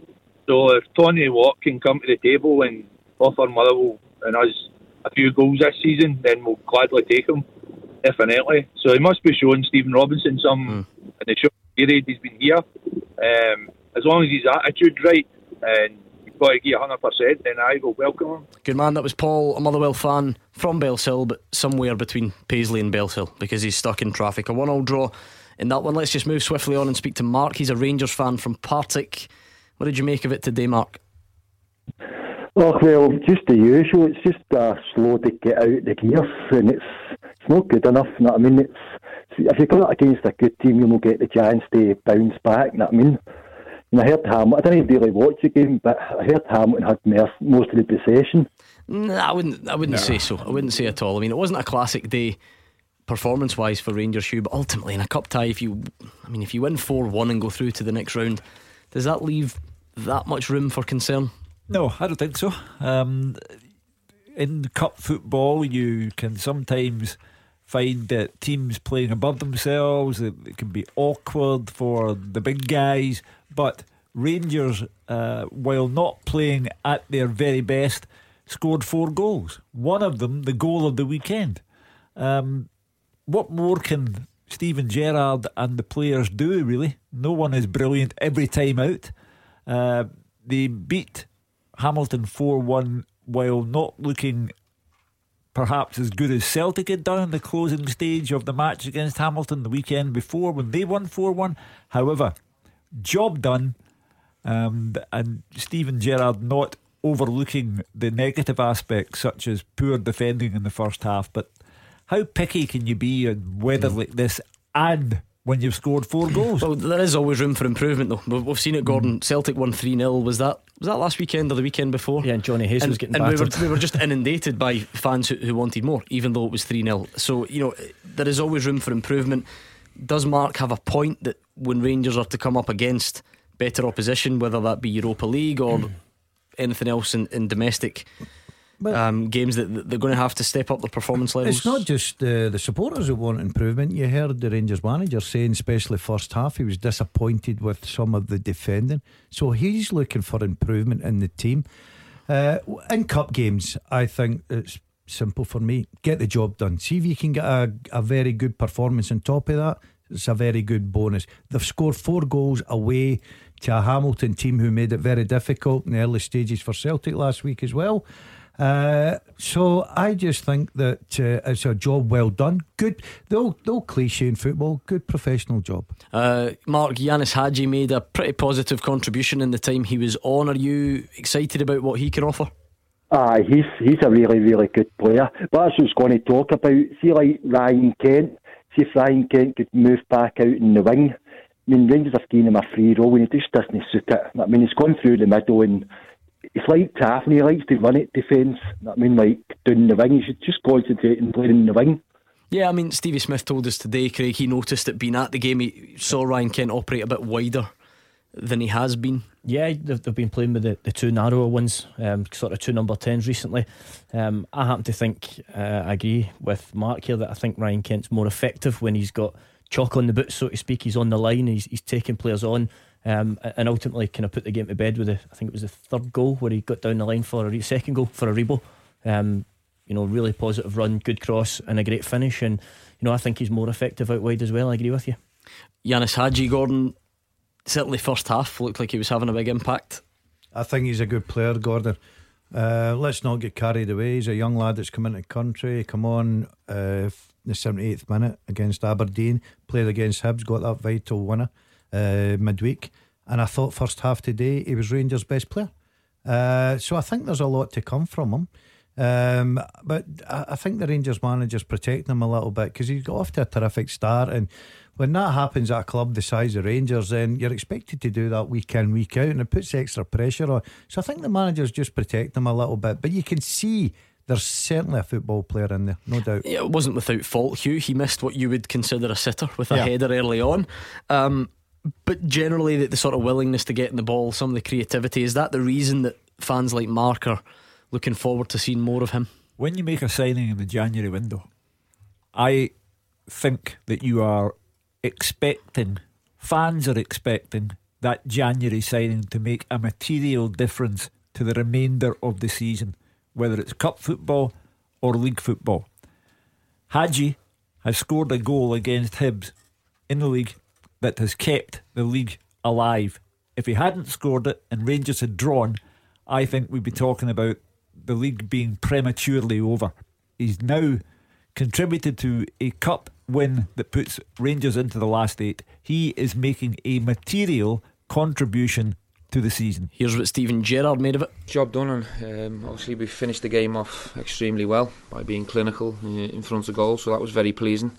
So if Tony Watt can come to the table and offer Motherwell and us a few goals this season, then we'll gladly take him, definitely. So he must be showing Stephen Robinson some mm. in the short period he's been here. Um, as long as his attitude's right and you've got to give 100%, then I will welcome him. Good man, that was Paul, a Motherwell fan from Bellshill, but somewhere between Paisley and Bellshill because he's stuck in traffic. A one all draw in that one. Let's just move swiftly on and speak to Mark. He's a Rangers fan from Partick. What did you make of it today, Mark? Oh well, just the usual. It's just uh, slow to get out the gears, and it's it's not good enough. You know what I mean? It's if you go against a good team, you will get the chance to bounce back. You know what I mean? And I heard Hamilton. I didn't really watch the game, but I heard Hamilton had most of the possession. No, I wouldn't. I wouldn't no. say so. I wouldn't say at all. I mean, it wasn't a classic day performance wise for Rangers Hugh, but ultimately in a cup tie, if you, I mean, if you win four one and go through to the next round, does that leave that much room for concern? No, I don't think so. Um, in cup football, you can sometimes find that teams playing above themselves. It, can be awkward for the big guys, but Rangers, uh, while not playing at their very best, scored four goals. One of them, the goal of the weekend. Um, what more can Steven Gerrard and the players do, really? No one is brilliant every time out. Uh, they beat Hamilton 4 1 while not looking perhaps as good as Celtic had done in the closing stage of the match against Hamilton the weekend before when they won 4 1. However, job done, um, and Steven Gerrard not overlooking the negative aspects such as poor defending in the first half, but how picky can you be on weather mm. like this and when you've scored four goals? Well, there is always room for improvement, though. We've seen it, Gordon. Mm. Celtic won 3 0. Was that was that last weekend or the weekend before? Yeah, and Jonny Hayes and, was getting and battered. we were, we were just inundated by fans who, who wanted more, even though it was 3 0. So, you know, there is always room for improvement. Does Mark have a point that when Rangers are to come up against better opposition, whether that be Europa League or anything else in, in domestic um, games that they're going to have to step up their performance levels. It's not just uh, the supporters who want improvement. You heard the Rangers manager saying, especially first half, he was disappointed with some of the defending. So he's looking for improvement in the team. Uh, in cup games, I think it's simple for me. Get the job done. See if you can get a, a very good performance on top of that. It's a very good bonus. They've scored four goals away to a Hamilton team who made it very difficult in the early stages for Celtic last week as well. Uh, so I just think that uh, it's a job well done. Good, though, though cliche in football, good professional job. Uh, Mark Ianis Hagi made a pretty positive contribution in the time he was on. Are you excited about what he can offer? Ah, he's he's a really really good player. But that's what I was going to talk about. See, like Ryan Kent. See if Ryan Kent could move back out in the wing. I mean, Rangers have given him a free role and he just doesn't suit it. I mean, he's gone through the middle and he's like Taffy, he likes to run it defence. I mean, like doing the wing, he should just concentrate and play in the wing. Yeah, I mean, Stevie Smith told us today, Craig, he noticed that being at the game, he saw Ryan Kent operate a bit wider than he has been. Yeah, they've, they've been playing with the, the two narrower ones, um, sort of two number 10s recently. Um, I happen to think, uh, I agree with Mark here, that I think Ryan Kent's more effective when he's got chalk on the boots, so to speak. He's on the line, he's, he's taking players on. Um, and ultimately kind of put the game to bed with a, I think it was the third goal where he got down the line for a second goal for Aribo. Um, you know, really positive run, good cross, and a great finish. And you know, I think he's more effective out wide as well. I agree with you. Ianis Hagi Gordon, certainly first half looked like he was having a big impact. I think he's a good player, Gordon. Uh, let's not get carried away. He's a young lad that's come into the country. Come on, uh, the 78th minute against Aberdeen, played against Hibs, got that vital winner uh, midweek. And I thought first half today he was Rangers' best player. Uh, so I think there's a lot to come from him. Um, but I, I, think the Rangers manager's protecting him a little bit because he's got off to a terrific start. And when that happens at a club the size of Rangers, then you're expected to do that week in, week out, and it puts extra pressure on. So I think the manager's just protecting him a little bit. But you can see there's certainly a football player in there, no doubt. Yeah, it wasn't without fault, Hugh. He missed what you would consider a sitter with a yeah. header early on. Um, but generally, the, the, sort of willingness to get in the ball, some of the creativity, is that the reason that fans like Mark are looking forward to seeing more of him? When you make a signing in the January window, I think that you are expecting, fans are expecting that January signing to make a material difference to the remainder of the season whether it's cup football or league football. Hagi has scored a goal against Hibs in the league that has kept the league alive. If he hadn't scored it and Rangers had drawn, I think we'd be talking about the league being prematurely over. He's now contributed to a cup win that puts Rangers into the last eight. He is making a material contribution to the season. Here's what Steven Gerrard made of it. Job done, and um, obviously we finished the game off extremely well by being clinical uh, in front of goal, so that was very pleasing.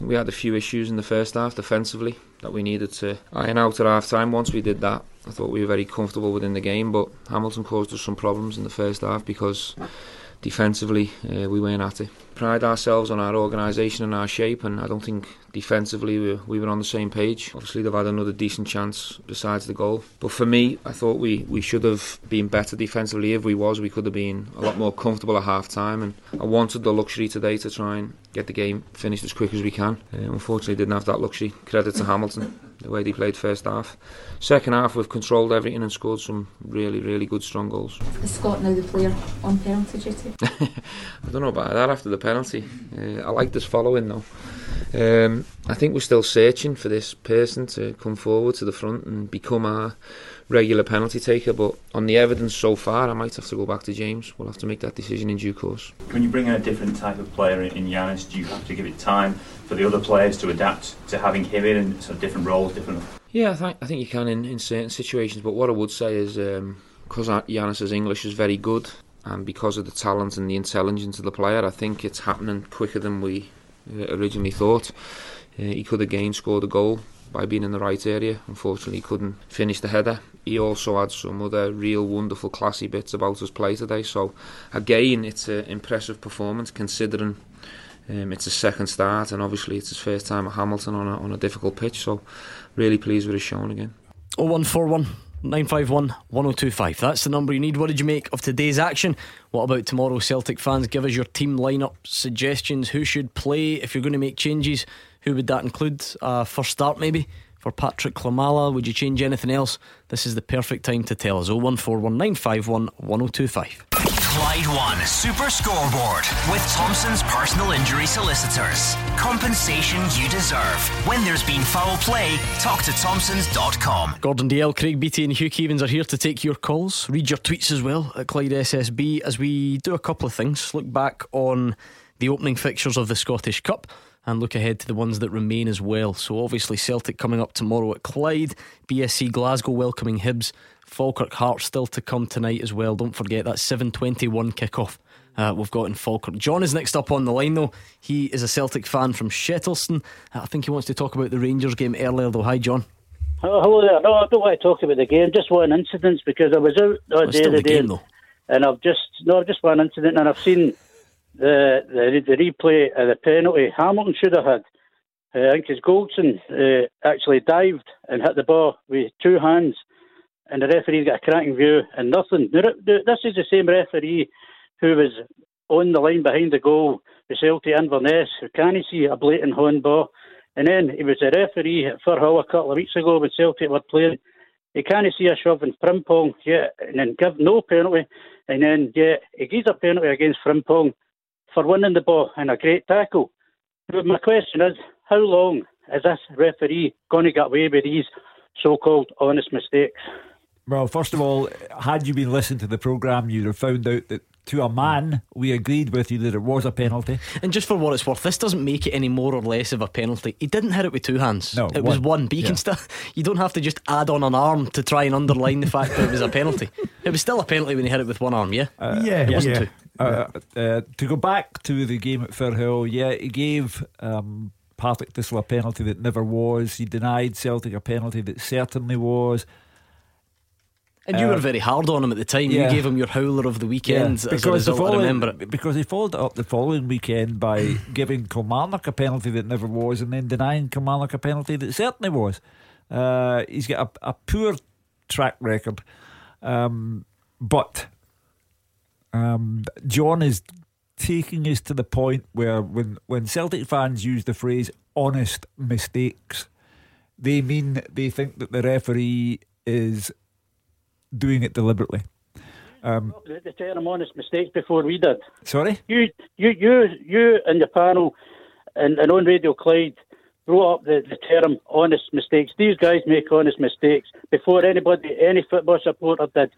We had a few issues in the first half defensively that we needed to iron out at half time. Once we did that, I thought we were very comfortable within the game, but Hamilton caused us some problems in the first half because defensively uh, we weren't at it. Pride ourselves on our organisation and our shape, and I don't think defensively we, we were on the same page. Obviously, they've had another decent chance besides the goal, but for me, I thought we, we should have been better defensively. If we was, we could have been a lot more comfortable at half time, and I wanted the luxury today to try and get the game finished as quick as we can. Uh, unfortunately, didn't have that luxury. Credit to Hamilton the way they played first half. Second half, we've controlled everything and scored some really, really good, strong goals. Is Scott now the player on penalty duty? I don't know about that after the penalty. Uh, I like this following though. Um, I think we're still searching for this person to come forward to the front and become our regular penalty taker. But on the evidence so far, I might have to go back to James. We'll have to make that decision in due course. When you bring in a different type of player in Ianis, do you have to give it time for the other players to adapt to having him in and sort of different roles, different? Yeah, I think I think you can in, in certain situations. But what I would say is because um, Ianis's English is very good, and because of the talent and the intelligence of the player, I think it's happening quicker than we uh, originally thought. Uh, he could again score a goal by being in the right area. Unfortunately, he couldn't finish the header. He also had some other real wonderful, classy bits about his play today. So, again, it's an impressive performance considering um, it's his second start, and obviously it's his first time at Hamilton on a, on a difficult pitch. So, really pleased with his showing again. 0141 951 1025. That's the number you need. What did you make of today's action? What about tomorrow, Celtic fans? Give us your team lineup suggestions. Who should play if you're going to make changes? Who would that include? Uh, first start, maybe? For Patryk Klimala, would you change anything else? This is the perfect time to tell us. 0141 951 1025. Clyde One Super Scoreboard with Thompson's personal injury solicitors. Compensation you deserve. When there's been foul play, talk to Thompsons.com. Gordon Dalziel, Craig Beattie, and Hugh Keevins are here to take your calls. Read your tweets as well at Clyde SSB as we do a couple of things. Look back on the opening fixtures of the Scottish Cup and look ahead to the ones that remain as well. So, obviously, Celtic coming up tomorrow at Clyde, BSC Glasgow welcoming Hibs, Falkirk Hearts still to come tonight as well. Don't forget that 7:21 kickoff. Uh, we've got in Falkirk. John is next up on the line though. He is a Celtic fan from Shettleston. Uh, I think he wants to talk about the Rangers game earlier though. Hi, John. Oh, hello there. No, I don't want to talk about the game. Just one incident because I was out the other the day, game, though. and I've just no, just one incident, and I've seen the the, the replay of the penalty Hamilton should have had. Uh, I think his Goldson uh, actually dived and hit the ball with two hands, and the referee's got a cracking view and nothing. This is the same referee who was on the line behind the goal with Celtic Inverness, who can't see a blatant handball. And then he was a referee at Firhill a couple of weeks ago when Celtic were playing. He can't see a shove in Frimpong, yeah, and then give no penalty. And then, yeah, he gives a penalty against Frimpong for winning the ball and a great tackle. But my question is, how long is this referee going to get away with these so-called honest mistakes? Well, first of all, had you been listening to the programme, you'd have found out that to a man, we agreed with you that it was a penalty. And just for what it's worth, this doesn't make it any more or less of a penalty. He didn't hit it with two hands. No, it was one. one. But you Yeah. can still, you don't have to just add on an arm to try and underline the fact that it was a penalty. It was still a penalty when he hit it with one arm. Yeah, yeah, it wasn't yeah. two. Uh, uh, to go back to the game at Firhill, yeah, he gave um, Partick Thistle a penalty that never was. He denied Celtic a penalty that certainly was. And you Uh, were very hard on him at the time. yeah. You gave him your howler of the weekend Yeah, as a result. I remember it. because he followed up the following weekend by giving Kilmarnock a penalty that never was, and then denying Kilmarnock a penalty that certainly was. Uh, he's got a, a poor track record, um, but um, John is taking us to the point where when when Celtic fans use the phrase "honest mistakes," they mean they think that the referee is doing it deliberately. Um, The, the term honest mistakes before we did. sorry. You, you, you, you, and the panel, and, and on Radio Clyde, brought up the, the term honest mistakes. These guys make honest mistakes before anybody, any football supporter did.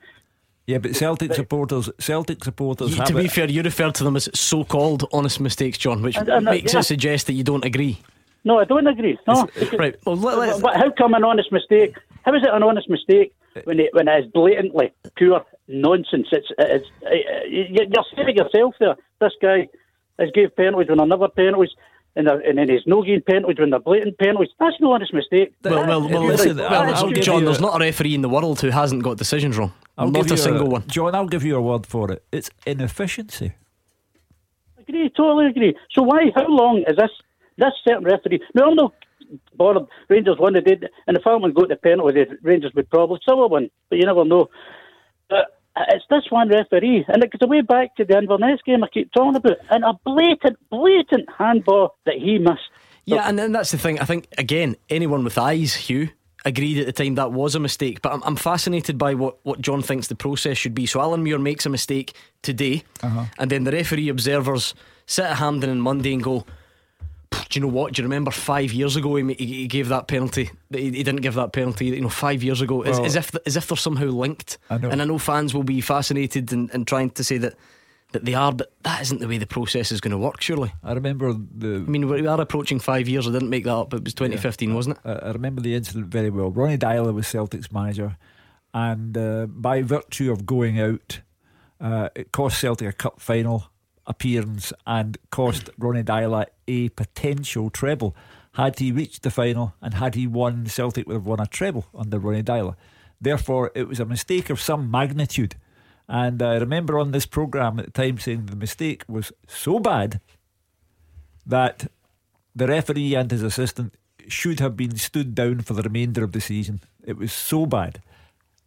Yeah, but Celtic supporters, Celtic supporters You- have to be it. fair, you referred to them as so-called honest mistakes, John, which And- and, uh, makes yeah. it suggest that you don't agree. No, I don't agree. No, right. Well, let, let's- But how come an honest mistake? How is it an honest mistake when it when it's blatantly pure nonsense? It's it's uh, you- you're saying yourself there. This guy has gave penalties when another penalties. And, they're- and then he's no giving penalties when they're blatant penalties. That's no honest mistake. Well, well, well, Listen, well, I'll- I'll John, there's not a referee in the world who hasn't got decisions wrong. I'll not give a you single one. John, I'll give you a word for it. It's inefficiency. agree, totally agree. So why, how long is this this certain referee? No, I'm not bothered. Rangers won the day, and if Falkman got the penalty, the Rangers would probably still win, but you never know. But it's this one referee, and it goes way back to the Inverness game I keep talking about, and a blatant, blatant handball that he missed. Yeah, and then that's the thing. I think again, anyone with eyes, Hugh, agreed at the time that was a mistake. But I'm, I'm fascinated by what, what John thinks the process should be. So Alan Muir makes a mistake today, Uh-huh. and then the referee observers sit at Hampden on Monday and go. Do you know what? Do you remember five years ago he, he he gave that penalty? He, he didn't give that penalty. You know, five years ago, as, Well- as if as if they're somehow linked. I know. And I know fans will be fascinated and, and trying to say that that they are, but that isn't the way the process is going to work. Surely. I remember the. I mean, we are approaching five years. I didn't make that up. It was 2015, wasn't it? I I remember the incident very well. Ronny Deila was Celtic's manager, and uh, by virtue of going out, uh, it cost Celtic a cup final appearance and cost Ronny Deila a potential treble. Had he reached the final and had he won, Celtic would have won a treble under Ronny Deila. Therefore, it was a mistake of some magnitude. And I remember on this programme at the time saying the mistake was so bad that the referee and his assistant should have been stood down for the remainder of the season. It was so bad.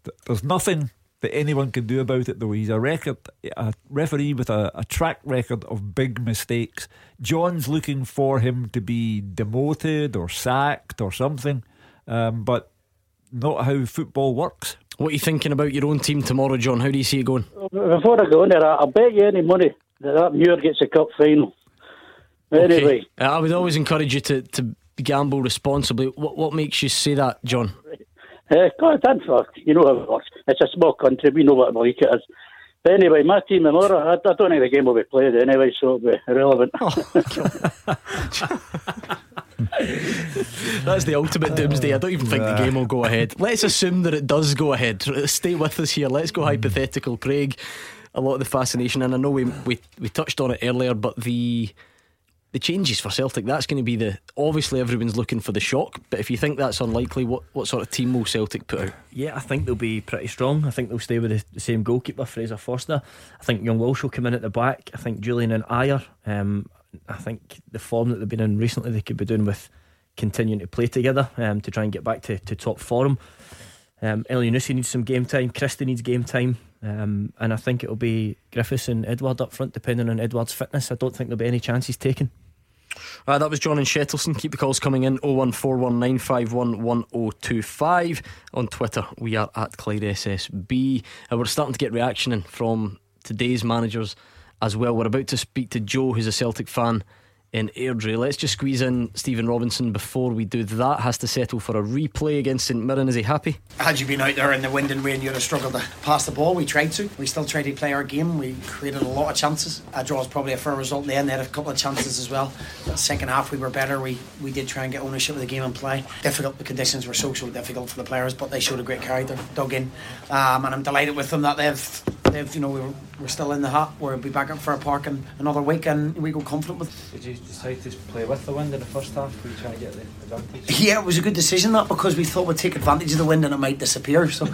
Th- There's nothing that anyone can do about it, though. He's a record, a referee with a, a track record of big mistakes. John's looking for him to be demoted or sacked or something, um, but not how football works. What are you thinking about your own team tomorrow, John? How do you see it going? Before I go on there, I- I'll bet you any money that that Muir gets a cup final. Anyway, Uh, I would always encourage you to, to gamble responsibly. What what makes you say that, John? uh, God, that's fuck. You know how it works. It's a small country. We know what like it is. But anyway, my team tomorrow, I, I don't think the game will be played anyway, so it'll be irrelevant. Oh, That's the ultimate doomsday. I don't even think the game will go ahead. Let's assume that it does go ahead. Stay with us here. Let's go hypothetical, Craig. A lot of the fascination, and I know we we, we touched on it earlier, but the the changes for Celtic. That's going to be the obviously everyone's looking for the shock. But if you think that's unlikely, what what sort of team will Celtic put out? Yeah, I think they'll be pretty strong. I think they'll stay with the, same goalkeeper, Fraser Forster. I think Young Walsh will come in at the back. I think Jullien and Ajer. Um, I think the form that they've been in recently, they could be doing with continuing to play together um, to try and get back to, to top form. Um, Elyounoussi needs some game time. Christie needs game time. Um, and I think it'll be Griffiths and Edouard up front, depending on Edouard's fitness. I don't think there'll be any chances taken. Uh, that was John and Shettleston. Keep the calls coming in 01419511025. On Twitter, we are at Clyde SSB. Uh, we're starting to get reaction in from today's managers as well. We're about to speak to Joe, who's a Celtic fan in Airdrie. Let's just squeeze in Stephen Robinson before we do that. Has to settle for a replay against St Mirren. Is he happy? Had you been out there in the wind and rain, you'd have struggled to pass the ball. We tried to. We still tried to play our game. We created a lot of chances. A draw is probably a fair result in the end. They had a couple of chances as well. Second half, we were better. We we did try and get ownership of the game and play. Difficult. The conditions were so so difficult for the players, but they showed a great character, dug in, um, and I'm delighted with them that they've. They've, you know, we're, we're still in the hut. We'll be back up for a park in another week, and we go confident with. Did you decide to play with the wind in the first half? Were you trying to get the advantage? Yeah, it was a good decision that because we thought we'd take advantage of the wind and it might disappear. So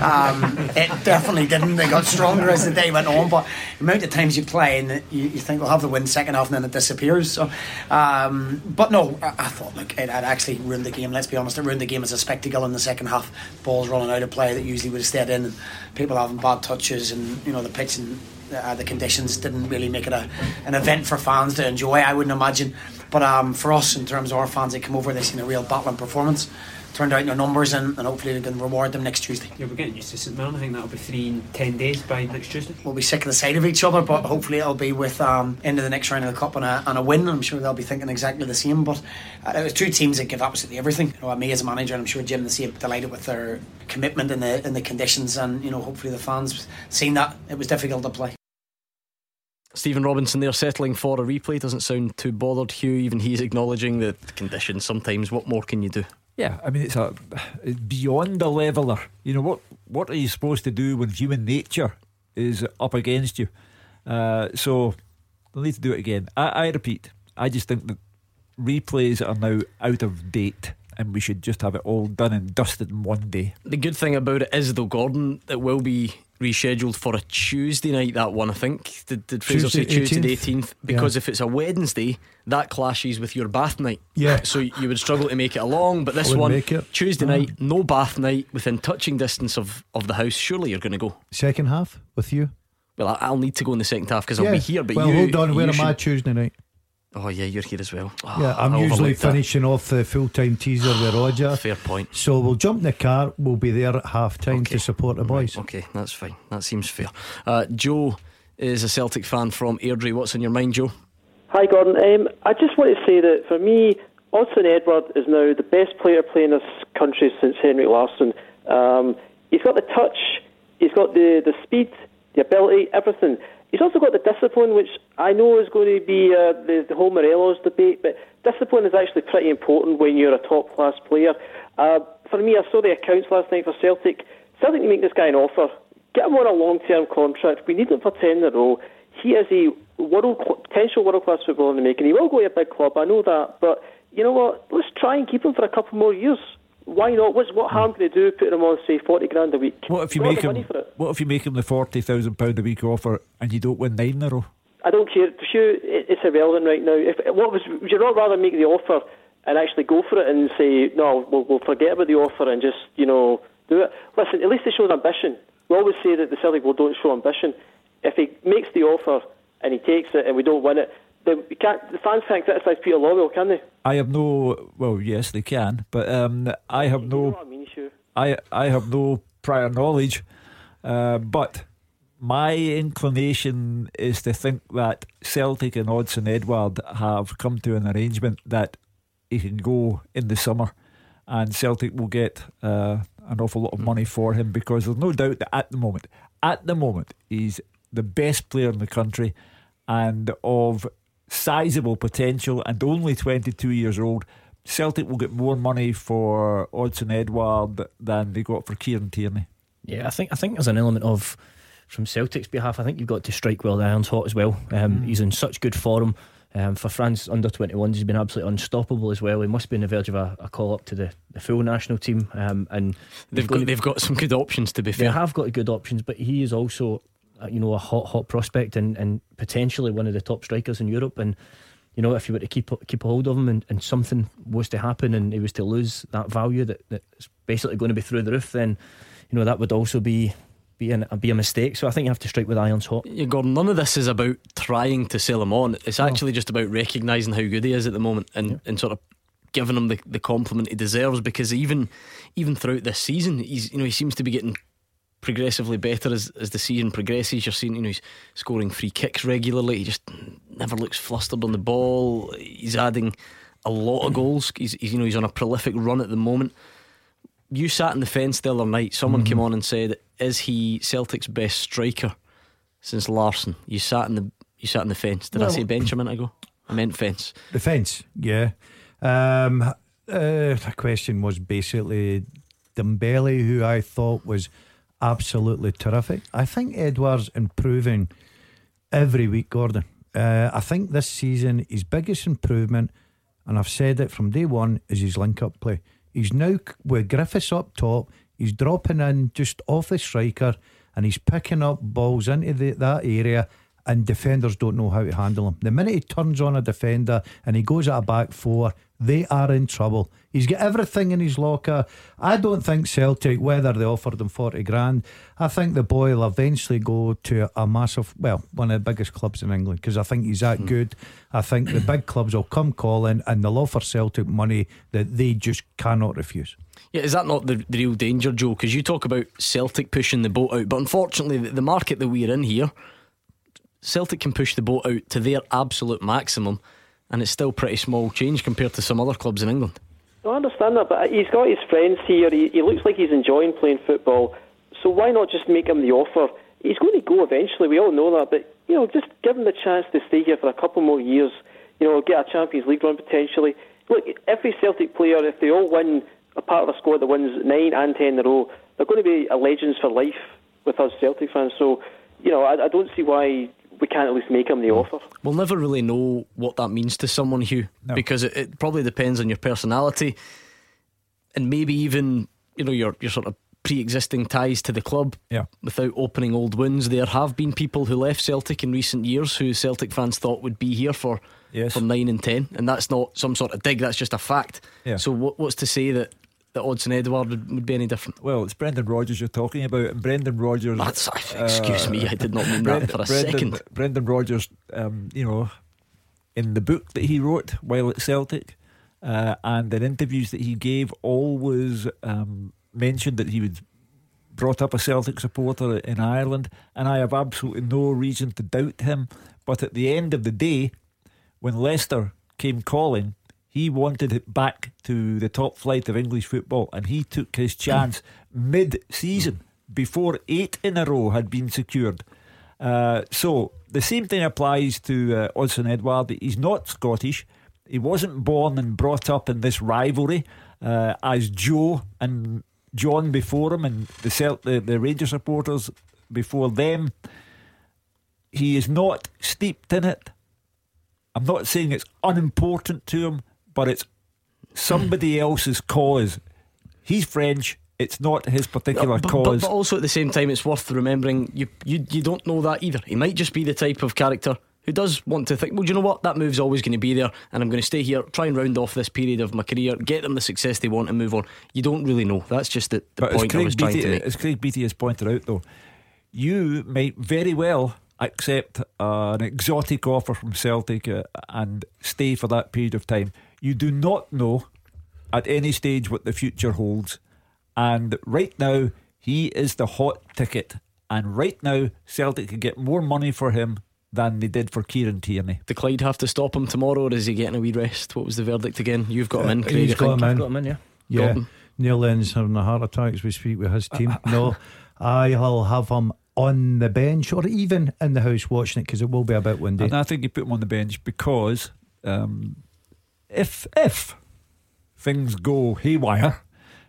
um, it definitely didn't. They got stronger as the day went on. But the amount of times you play and you, you think we'll have the wind second half and then it disappears. So, um, but no, I, I thought look, it had actually ruined the game. Let's be honest, it ruined the game as a spectacle in the second half. Balls rolling out of play that usually would have stayed in, and people having bad touches, and you know the pitch and uh, the conditions didn't really make it a, an event for fans to enjoy. I wouldn't imagine, but um, for us in terms of our fans, they come over, they seen a real battling performance. Turned out in their numbers, and, and hopefully we can reward them next Tuesday. Yeah, we're getting used to St Mirren. I think that'll be three in ten days by next Tuesday. We'll be sick of the sight of each other, but hopefully it'll be with um, of the next round of the cup and a, and a win. I'm sure they'll be thinking exactly the same. But uh, it was two teams that give absolutely everything. You know, me as a manager, and I'm sure Jim the same, delighted with their commitment and the in the conditions, and you know, hopefully the fans seen that it was difficult to play. Stephen Robinson there settling for a replay doesn't sound too bothered. Hugh, even he's acknowledging the conditions sometimes. What more can you do? Yeah, I mean it's a beyond a leveler. You know what? What are you supposed to do when human nature is up against you? Uh, so they'll need to do it again. I, I repeat, I just think that replays are now out of date, and we should just have it all done and dusted in one day. The good thing about it is, though, Gordon, it will be rescheduled for a Tuesday night. That one, I think. Did, did Fraser say Tuesday, Tuesday the 18th? eighteenth? Because Yeah. if it's a Wednesday, that clashes with your bath night. Yeah. So you would struggle to make it along. But this one, make it. Tuesday night, no bath night, within touching distance of of the house. Surely you're going to go. Second half with you. Well, I- I'll need to go in the second half because I'll Yeah. be here. But well, you, hold on. Where you am I Tuesday night? Oh yeah, you're here as well. Oh, yeah, I'm I usually overlooked that. finishing off the full time teaser with Roger. Fair point. So we'll jump in the car. We'll be there at half time to support the boys. Okay, that's fine. That seems fair. Uh, Joe is a Celtic fan from Airdrie. What's on your mind, Joe? Hi, Gordon. Um, I just want to say that for me, Odsonne Edouard is now the best player playing this country since Henrik Larsson. Um, he's got the touch, he's got the, the speed, the ability, everything. He's also got the discipline, which I know is going to be uh, the, the whole Morelos debate, but discipline is actually pretty important when you're a top class player. Uh, for me, I saw the accounts last night for Celtic. Celtic need to make this guy an offer. Get him on a long term contract. We need him for 10 in a row. He is a world potential world class footballer in the making. He will go to a big club, I know that, but you know what? Let's try and keep him for a couple more years. Why not? What's, what harm can they do putting him on, say, 40 grand a week? What if you make him? it. What if you make him the forty thousand pound a week offer and you don't win nine in a row? I don't care. You, it's irrelevant right now. If what was, would you not rather make the offer and actually go for it and say no, we'll, we'll forget about the offer and just you know do it? Listen, at least they showed ambition. We always say that the Celtic will don't show ambition. If he makes the offer and he takes it and we don't win it, then we can't. The fans can't criticise Peter Lawwell, can they? I have no. Well, yes, they can, but um, I have no. I mean, sure. I I have no prior knowledge, uh, but my inclination is to think that Celtic and Odsonne Edouard have come to an arrangement that he can go in the summer, and Celtic will get uh, an awful lot of money for him because there's no doubt that at the moment, at the moment, he's the best player in the country and of sizable potential and only 22 years old. Celtic will get more money for Odsonne Edouard than they got for Kieran Tierney. Yeah, I think I think there's an element of from Celtic's behalf. I think you've got to strike while the iron's hot as well. Um, Mm. He's in such good form. Um, for France under 21s, he's been absolutely unstoppable as well. He must be on the verge of a, a call up to the, the full national team. Um, and They've got they've got some good options to be fair. they have got good options, but he is also, Uh, you know, a hot, hot prospect and, and potentially one of the top strikers in Europe. And you know, if you were to keep keep a hold of him and, and something was to happen and he was to lose that value that, that's basically going to be through the roof, then you know that would also be be an, be a mistake. So I think you have to strike with irons hot. Yeah, Gordon, none of this is about trying to sell him on. It's actually just about recognising how good he is at the moment and, and sort of giving him the, the compliment he deserves because even even throughout this season, he's you know, he seems to be getting progressively better as, as the season progresses. You're seeing, you know, he's scoring free kicks regularly. He just never looks flustered on the ball. He's adding a lot of goals. He's, he's you know, he's on a prolific run at the moment. You sat in the fence the other night. Someone Mm-hmm. came on and said, "Is he Celtic's best striker since Larsson?" You sat in the you sat in the fence. Did I say bench a minute ago? I meant fence. The fence, yeah. Um, uh, the question was basically Dembele, who I thought was absolutely terrific. I think Edouard's improving every week, Gordon. Uh, I think this season his biggest improvement, and I've said it from day one, is his link up play. He's now with Griffiths up top. He's dropping in just off the striker, and he's picking up balls into the, that area. And defenders don't know how to handle him. The minute he turns on a defender and he goes at a back four, they are in trouble. He's got everything in his locker. I don't think Celtic, whether they offered him 40 grand, I think the boy will eventually go to a massive, well, one of the biggest clubs in England because I think he's that hmm. good. I think the big clubs will come calling and they'll offer Celtic money that they just cannot refuse. Yeah, is that not the, the real danger, Joe? Because you talk about Celtic pushing the boat out, but unfortunately, the, the market that we're in here, Celtic can push the boat out to their absolute maximum, and it's still pretty small change compared to some other clubs in England. No, I understand that, but he's got his friends here. He, he looks like he's enjoying playing football. So why not just make him the offer? He's going to go eventually. We all know that, but you know, just give him the chance to stay here for a couple more years. You know, get a Champions League run potentially. Look, every Celtic player, if they all win a part of a squad that wins nine and ten in a row, they're going to be legends for life with us Celtic fans. So, you know, I, I don't see why we can't at least make him the mm. offer. We'll never really know what that means to someone, Hugh, because it, it probably depends on your personality and maybe even you know your your sort of pre-existing ties to the club. Yeah. Without opening old wounds, there have been people who left Celtic in recent years who Celtic fans thought would be here for Yes. from nine and ten, and that's not some sort of dig. That's just a fact. Yeah. So what, what's to say that that Odsonne Edouard would, would be any different? Well, it's Brendan Rodgers you're talking about, and Brendan Rodgers. That's- excuse me, I did not mean that for a Brendan, second. Brendan Rodgers, um, you know, in the book that he wrote while at Celtic, uh, and in interviews that he gave, always um, mentioned that he was brought up a Celtic supporter in Ireland, and I have absolutely no reason to doubt him. But at the end of the day, when Leicester came calling, he wanted it back to the top flight of English football, and he took his chance mid season before eight in a row had been secured. Uh, so the same thing applies to uh, Odsonne Edouard. He's not Scottish. He wasn't born and brought up in this rivalry uh, as Joe and John before him, and the, Celt- the the Ranger supporters before them. He is not steeped in it. I'm not saying it's unimportant to him, but it's somebody else's cause. He's French. It's not his particular But, cause. but, but also at the same time, it's worth remembering you, you you don't know that either. He might just be the type of character who does want to think, well, do you know what? That move's always going to be there, and I'm going to stay here, try and round off this period of my career, get them the success they want, and move on. You don't really know. That's just the, the point I Craig, was trying to make. as Craig Beattie has pointed out, though, you might very well accept uh, an exotic offer from Celtic uh, and stay for that period of time. You do not know at any stage what the future holds. And right now, he is the hot ticket. And right now, Celtic could get more money for him than they did for Kieran Tierney. Do Clyde have to stop him tomorrow, or is he getting a wee rest? What was the verdict again? You've got him in, Uh, Craig. he's I got him in. Got him in, yeah. Yeah. Him. Neil Lennon's having a heart attack as we speak with his team. no, I'll have him on the bench or even in the house watching it because it will be a bit windy. And I think you put him on the bench because um, if if things go haywire,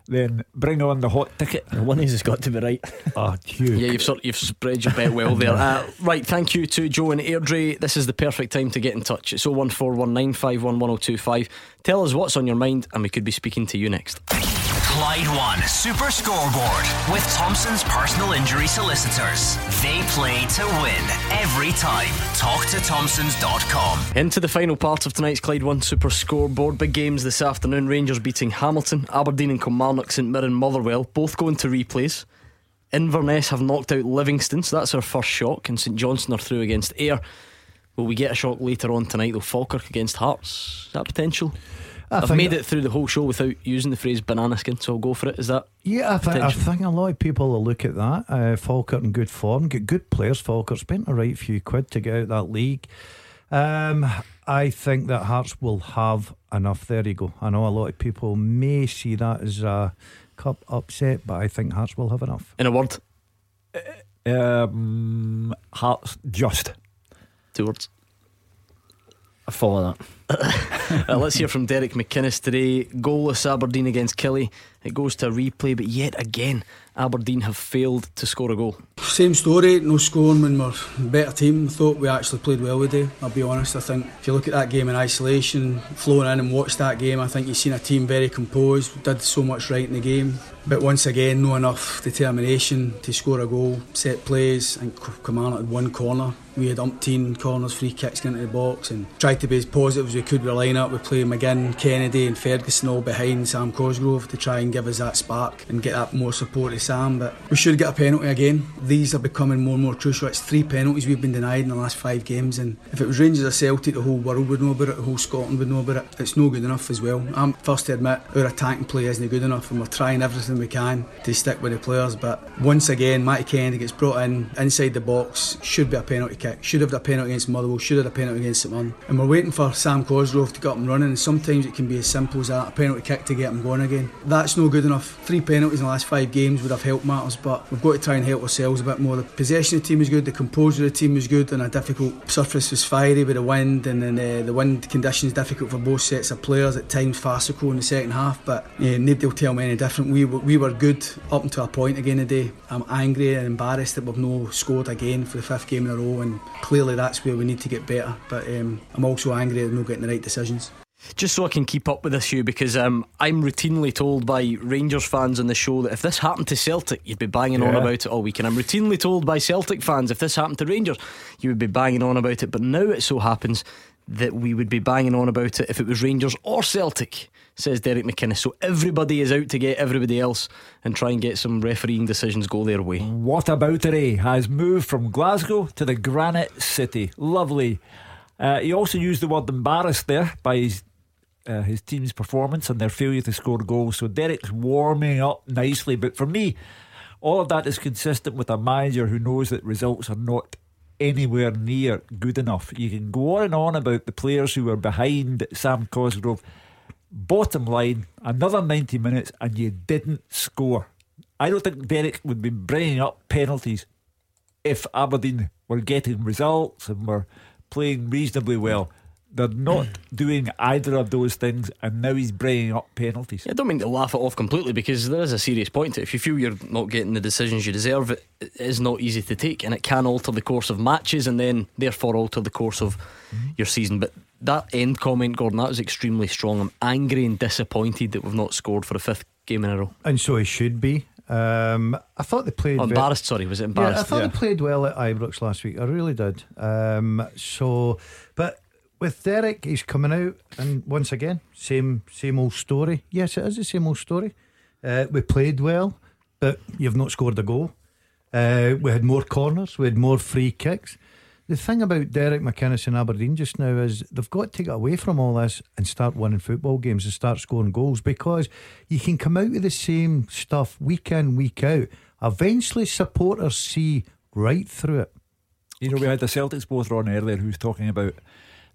then bring on the hot ticket. The One has got to be right. Oh, Yeah, you've sort you've spread your bet well there. Uh, right, thank you to Joe and Airdrie. This is the perfect time to get in touch. It's 01419511025. Tell us what's on your mind, and we could be speaking to you next. Clyde One Super Scoreboard with Thompson's personal injury solicitors. They play to win every time. Talk to Thompsons.com. Into the final part of tonight's Clyde One Super Scoreboard. Big games this afternoon. Rangers beating Hamilton, Aberdeen and Kilmarnock, St Mirren, Motherwell, both going to replays. Inverness have knocked out Livingston, so that's our first shock. And St Johnstone are through against Ayr. Will we get a shock later on tonight though? Falkirk against Hearts. Is that potential? I I've made it through the whole show without using the phrase banana skin, so I'll go for it. Is that Yeah, I think, I think a lot of people will look at that. Uh, Falkirk in good form, get good players. Falkirk spent a right few quid to get out that league. Um, I think that Hearts will have enough. There you go. I know a lot of people may see that as a cup upset, but I think Hearts will have enough. In a word, Um, Hearts just two words. I follow that. Uh, let's hear from Derek McInnes today. Goalless Aberdeen against Killy. It goes to a replay, but yet again, Aberdeen have failed to score a goal. Same story, no scoring when we're a better team. Thought we actually played well today, I'll be honest. I think if you look at that game in isolation, flowing in and watch that game, I think you've seen a team very composed, did so much right in the game. But once again, no enough determination to score a goal. Set plays, and Kilmarnock had one corner. We had umpteen corners, free kicks going into the box and tried to be as positive as we could with the line up. We played McGinn, Kennedy and Ferguson all behind Sam Cosgrove to try and give us that spark and get that more support to Sam. But we should get a penalty again. These are becoming more and more crucial. It's three penalties we've been denied in the last five games and if it was Rangers or Celtic the whole world would know about it, the whole Scotland would know about it. It's no good enough as well. I'm first to admit our attacking play isn't good enough and we're trying everything we can to stick with the players but once again Matty Kennedy gets brought in inside the box should be a penalty kick should have had a penalty against Motherwell should have had a penalty against St Mirren. And we're waiting for Sam Cosgrove to get up and running and sometimes it can be as simple as that a penalty kick to get him going again. That's no good enough. Three penalties in the last five games would have helped matters but we've got to try and help ourselves a bit more. The possession of the team is good the composure of the team is good and a difficult surface was fiery with the wind and then uh, the wind conditions difficult for both sets of players at times farcical in the second half but yeah, nobody will tell me any different. We we were good up until a point again today. I'm angry and embarrassed that we've no scored again for the fifth game in a row and clearly that's where we need to get better. But um, I'm also angry that we're not getting the right decisions. Just so I can keep up with this, Hugh, because um, I'm routinely told by Rangers fans on the show that if this happened to Celtic, you'd be banging on about it all week. And I'm routinely told by Celtic fans if this happened to Rangers, you would be banging on about it. But now it so happens that we would be banging on about it if it was Rangers or Celtic, says Derek McInnes. So everybody is out to get everybody else and try and get some refereeing decisions go their way. What about it? Has moved from Glasgow to the Granite City. Lovely. Uh, he also used the word embarrassed there by his uh, his team's performance and their failure to score goals. So Derek's warming up nicely. But for me, all of that is consistent with a manager who knows that results are not anywhere near good enough. You can go on and on about the players who were behind Sam Cosgrove. Bottom line, another 90 minutes and you didn't score. I don't think Derek would be bringing up penalties if Aberdeen were getting results and were playing reasonably well. They're not doing either of those things, and now he's bringing up penalties. I don't mean to laugh it off completely because there is a serious point to it. If you feel you're not getting the decisions you deserve, it it is not easy to take and it can alter the course of matches and then therefore alter the course of mm-hmm. your season. But that end comment, Gordon, that was extremely strong. I'm angry and disappointed that we've not scored for a fifth game in a row. And so he should be. Um, I thought they played. Oh, ve- embarrassed, sorry, was it embarrassed? Yeah, I embarrassed? thought they played well at Ibrox last week. I really did. Um, so, but with Derek, he's coming out, and once again, same same old story. Yes, it is the same old story. Uh, we played well, but you've not scored a goal. Uh, we had more corners, we had more free kicks. The thing about Derek McInnes and Aberdeen just now is they've got to get away from all this and start winning football games and start scoring goals because you can come out with the same stuff week in, week out. Eventually, supporters see right through it. You know, we had the Celtics both on earlier who was talking about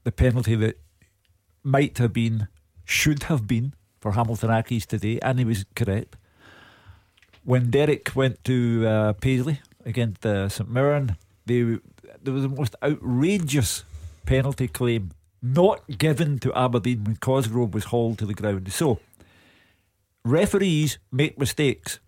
the penalty that might have been, should have been for Hamilton Accies today, and he was correct. When Derek went to uh, Paisley against uh, St Mirren, they there was the most outrageous penalty claim not given to Aberdeen when Cosgrove was hauled to the ground. So, referees make mistakes,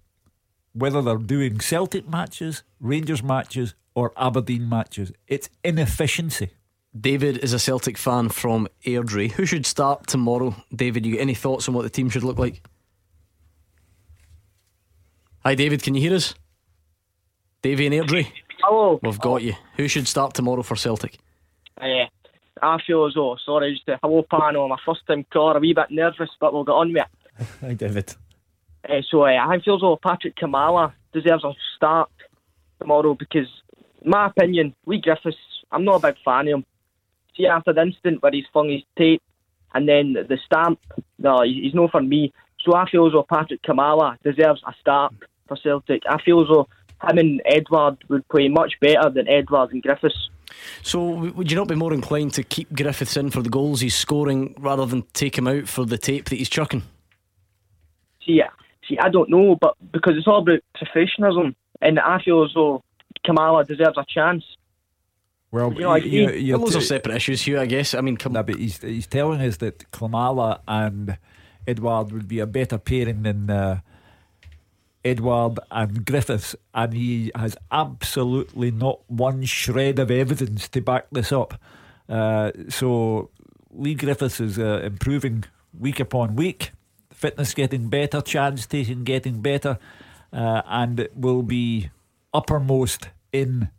whether they're doing Celtic matches, Rangers matches, or Aberdeen matches. It's inefficiency. David is a Celtic fan from Airdrie. Who should start tomorrow? David, you got any thoughts on what the team should look like? Hi, David, can you hear us? Davy and Airdrie? Hello. We've got you. Who should start tomorrow for Celtic? Uh, I feel as though, sorry, just a hello panel, my first time caller, a wee bit nervous, but we'll get on with it. Hi, David. Uh, so uh, I feel as though Patryk Klimala deserves a start tomorrow because, in my opinion, Leigh Griffiths, I'm not a big fan of him. See, after the incident where he's flung his tape and then the stamp, no, he's no for me. So I feel as though Patryk Klimala deserves a start for Celtic. I feel as though him and Edouard would play much better than Edouard and Griffiths. So, would you not be more inclined to keep Griffiths in for the goals he's scoring rather than take him out for the tape that he's chucking? See, see, I don't know, but because it's all about professionalism, and I feel as though Klimala deserves a chance. Well, You know, like you- he- you're Well, those are separate issues, Hugh, I guess. I mean, come No, but he's, he's telling us that Klimala and Edouard would be a better pairing than uh, Edouard and Griffiths, and he has absolutely not one shred of evidence to back this up. Uh, so Leigh Griffiths is uh, improving week upon week, fitness getting better, chance taking getting better, uh, and will be uppermost in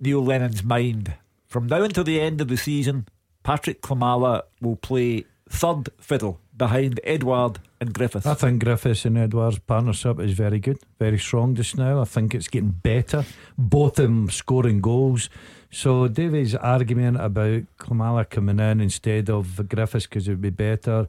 Neil Lennon's mind. From now until the end of the season, Patryk Klimala will play third fiddle behind Edouard and Griffiths. I think Griffiths and Edouard's partnership is very good, very strong just now. I think it's getting better. Both of them scoring goals. So Davy's argument about Klimala coming in instead of Griffiths because it would be better.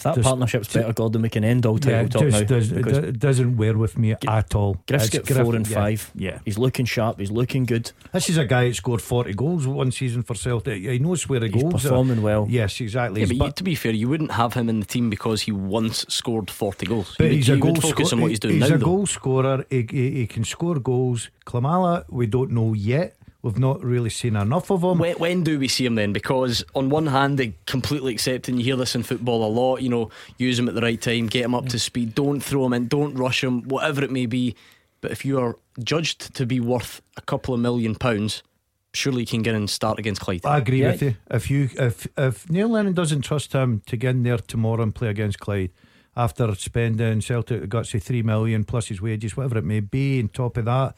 If that Just- partnership's better, God, then we can end all title Yeah, talk just now. does, because it doesn't wear with me at all. Griff's It's got Griff- four and yeah, five. Yeah. He's looking sharp. He's looking good. This is a guy that scored 40 goals one season for Celtic. He knows where the He's goals uh, performing are. well. Yes, exactly. Yeah, but He's- you, to be fair, you wouldn't have him in the team because he once scored 40 goals. But you he's would, a goal scorer. he's doing he's now, a though. goal scorer. He, he, he can score goals. Klimala, we don't know yet. We've not really seen enough of him. When, when do we see him then? Because on one hand, they completely accept, and you hear this in football a lot. You know, use him at the right time, get him up to speed. Don't throw him in, don't rush him, whatever it may be. But if you are judged to be worth a couple of million pounds, surely you can get in and start against Clyde. I agree with you. If you if if Neil Lennon doesn't trust him to get in there tomorrow and play against Clyde after spending Celtic got say three million plus his wages, whatever it may be, on top of that,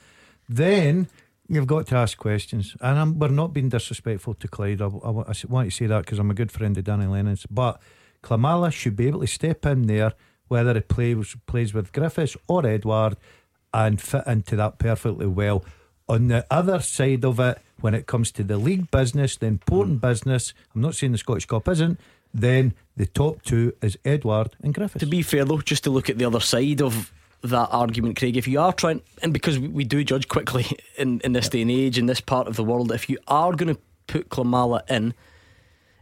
then you've got to ask questions. And I'm, we're not being disrespectful to Clyde. I, I, I want to say that because I'm a good friend of Danny Lennon's. But Klimala should be able to step in there, whether it plays plays with Griffiths or Edouard, and fit into that perfectly well. On the other side of it, when it comes to the league business, the important mm. business, I'm not saying the Scottish Cup isn't, then the top two is Edouard and Griffiths. To be fair, though, just to look at the other side of that argument, Craig, if you are trying, and because we, do judge quickly in, in this day and age, in this part of the world, if you are going to put Klimala in,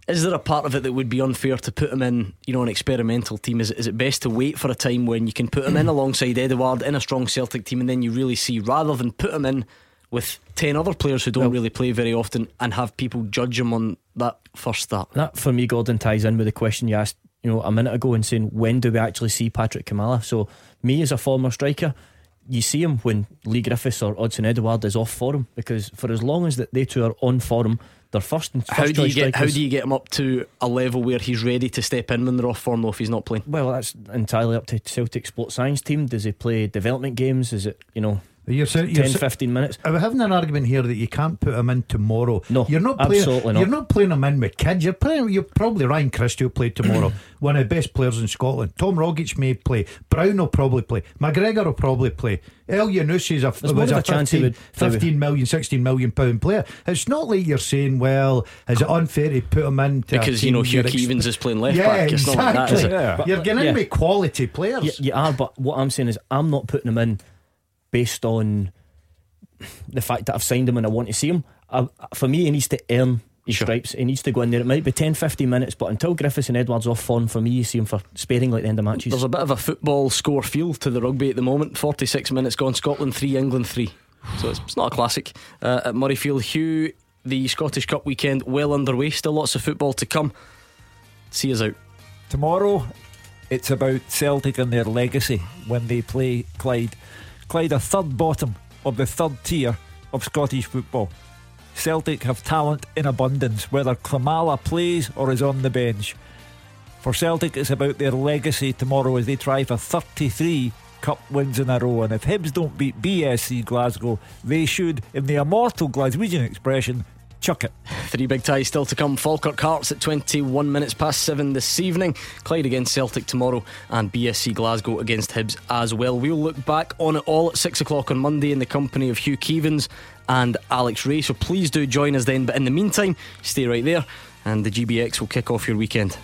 is there a part of it that would be unfair to put him in, you know, an experimental team? Is it, is it best to wait for a time when you can put him in alongside Edouard in a strong Celtic team and then you really see, rather than put him in with 10 other players who don't really play very often and have people judge him on that first start? That for me, Gordon, ties in with the question you asked, you know, a minute ago, and saying when do we actually see Patryk Klimala? So, me as a former striker, you see him when Leigh Griffiths or Odsonne Edouard is off form because for as long as that they two are on form, they're first and first How do you get how do you get him up to a level where he's ready to step in when they're off form though if he's not playing? Well, that's entirely up to Celtic sports science team. Does he play development games? Is it you know? You're saying, you're sa- 15 minutes. Are we having an argument here that you can't put him in tomorrow? No, you're not playing, absolutely not. You're not playing him in with kids. You're playing. You're probably Ryan Christie will play tomorrow. one of the best players in Scotland. Tom Rogic may play. Brown will probably play. McGregor will probably play. Elyounoussi is a, There's more was of a a chance he 15, would- he would- 15 million, 16 million pound player. It's not like you're saying, well, is it unfair to put him in Because, you know, Hugh Keevins is playing left yeah, back. It's not like that, is it? exactly. You're getting yeah. in with quality players. You, you are, but what I'm saying is, I'm not putting him in based on the fact that I've signed him and I want to see him. I, for me, he needs to earn his stripes. He needs to go in there. It might be 10, 15 minutes, but until Griffiths and Edouard's off form, for me, you see him for sparingly at the end of matches. There's a bit of a football score feel to the rugby at the moment. 46 minutes gone, Scotland 3, England 3. So it's, it's not a classic. Uh, at Murrayfield, Hugh, the Scottish Cup weekend well underway. Still lots of football to come. See us out. Tomorrow, it's about Celtic and their legacy when they play Clyde. Clyde, a third bottom of the third tier of Scottish football. Celtic have talent in abundance, whether Klimala plays or is on the bench. For Celtic, it's about their legacy tomorrow as they try for 33 cup wins in a row. And if Hibs don't beat BSC Glasgow, they should, in the immortal Glaswegian expression, chuck it. Three big ties still to come. Falkirk Hearts at 21 minutes past 7 this evening. Clyde against Celtic tomorrow. And BSC Glasgow against Hibs as well. We'll look back on it all at 6 o'clock on Monday in the company of Hugh Keevins and Alex Rae. So please do join us then. But in the meantime, stay right there. And the GBX will kick off your weekend.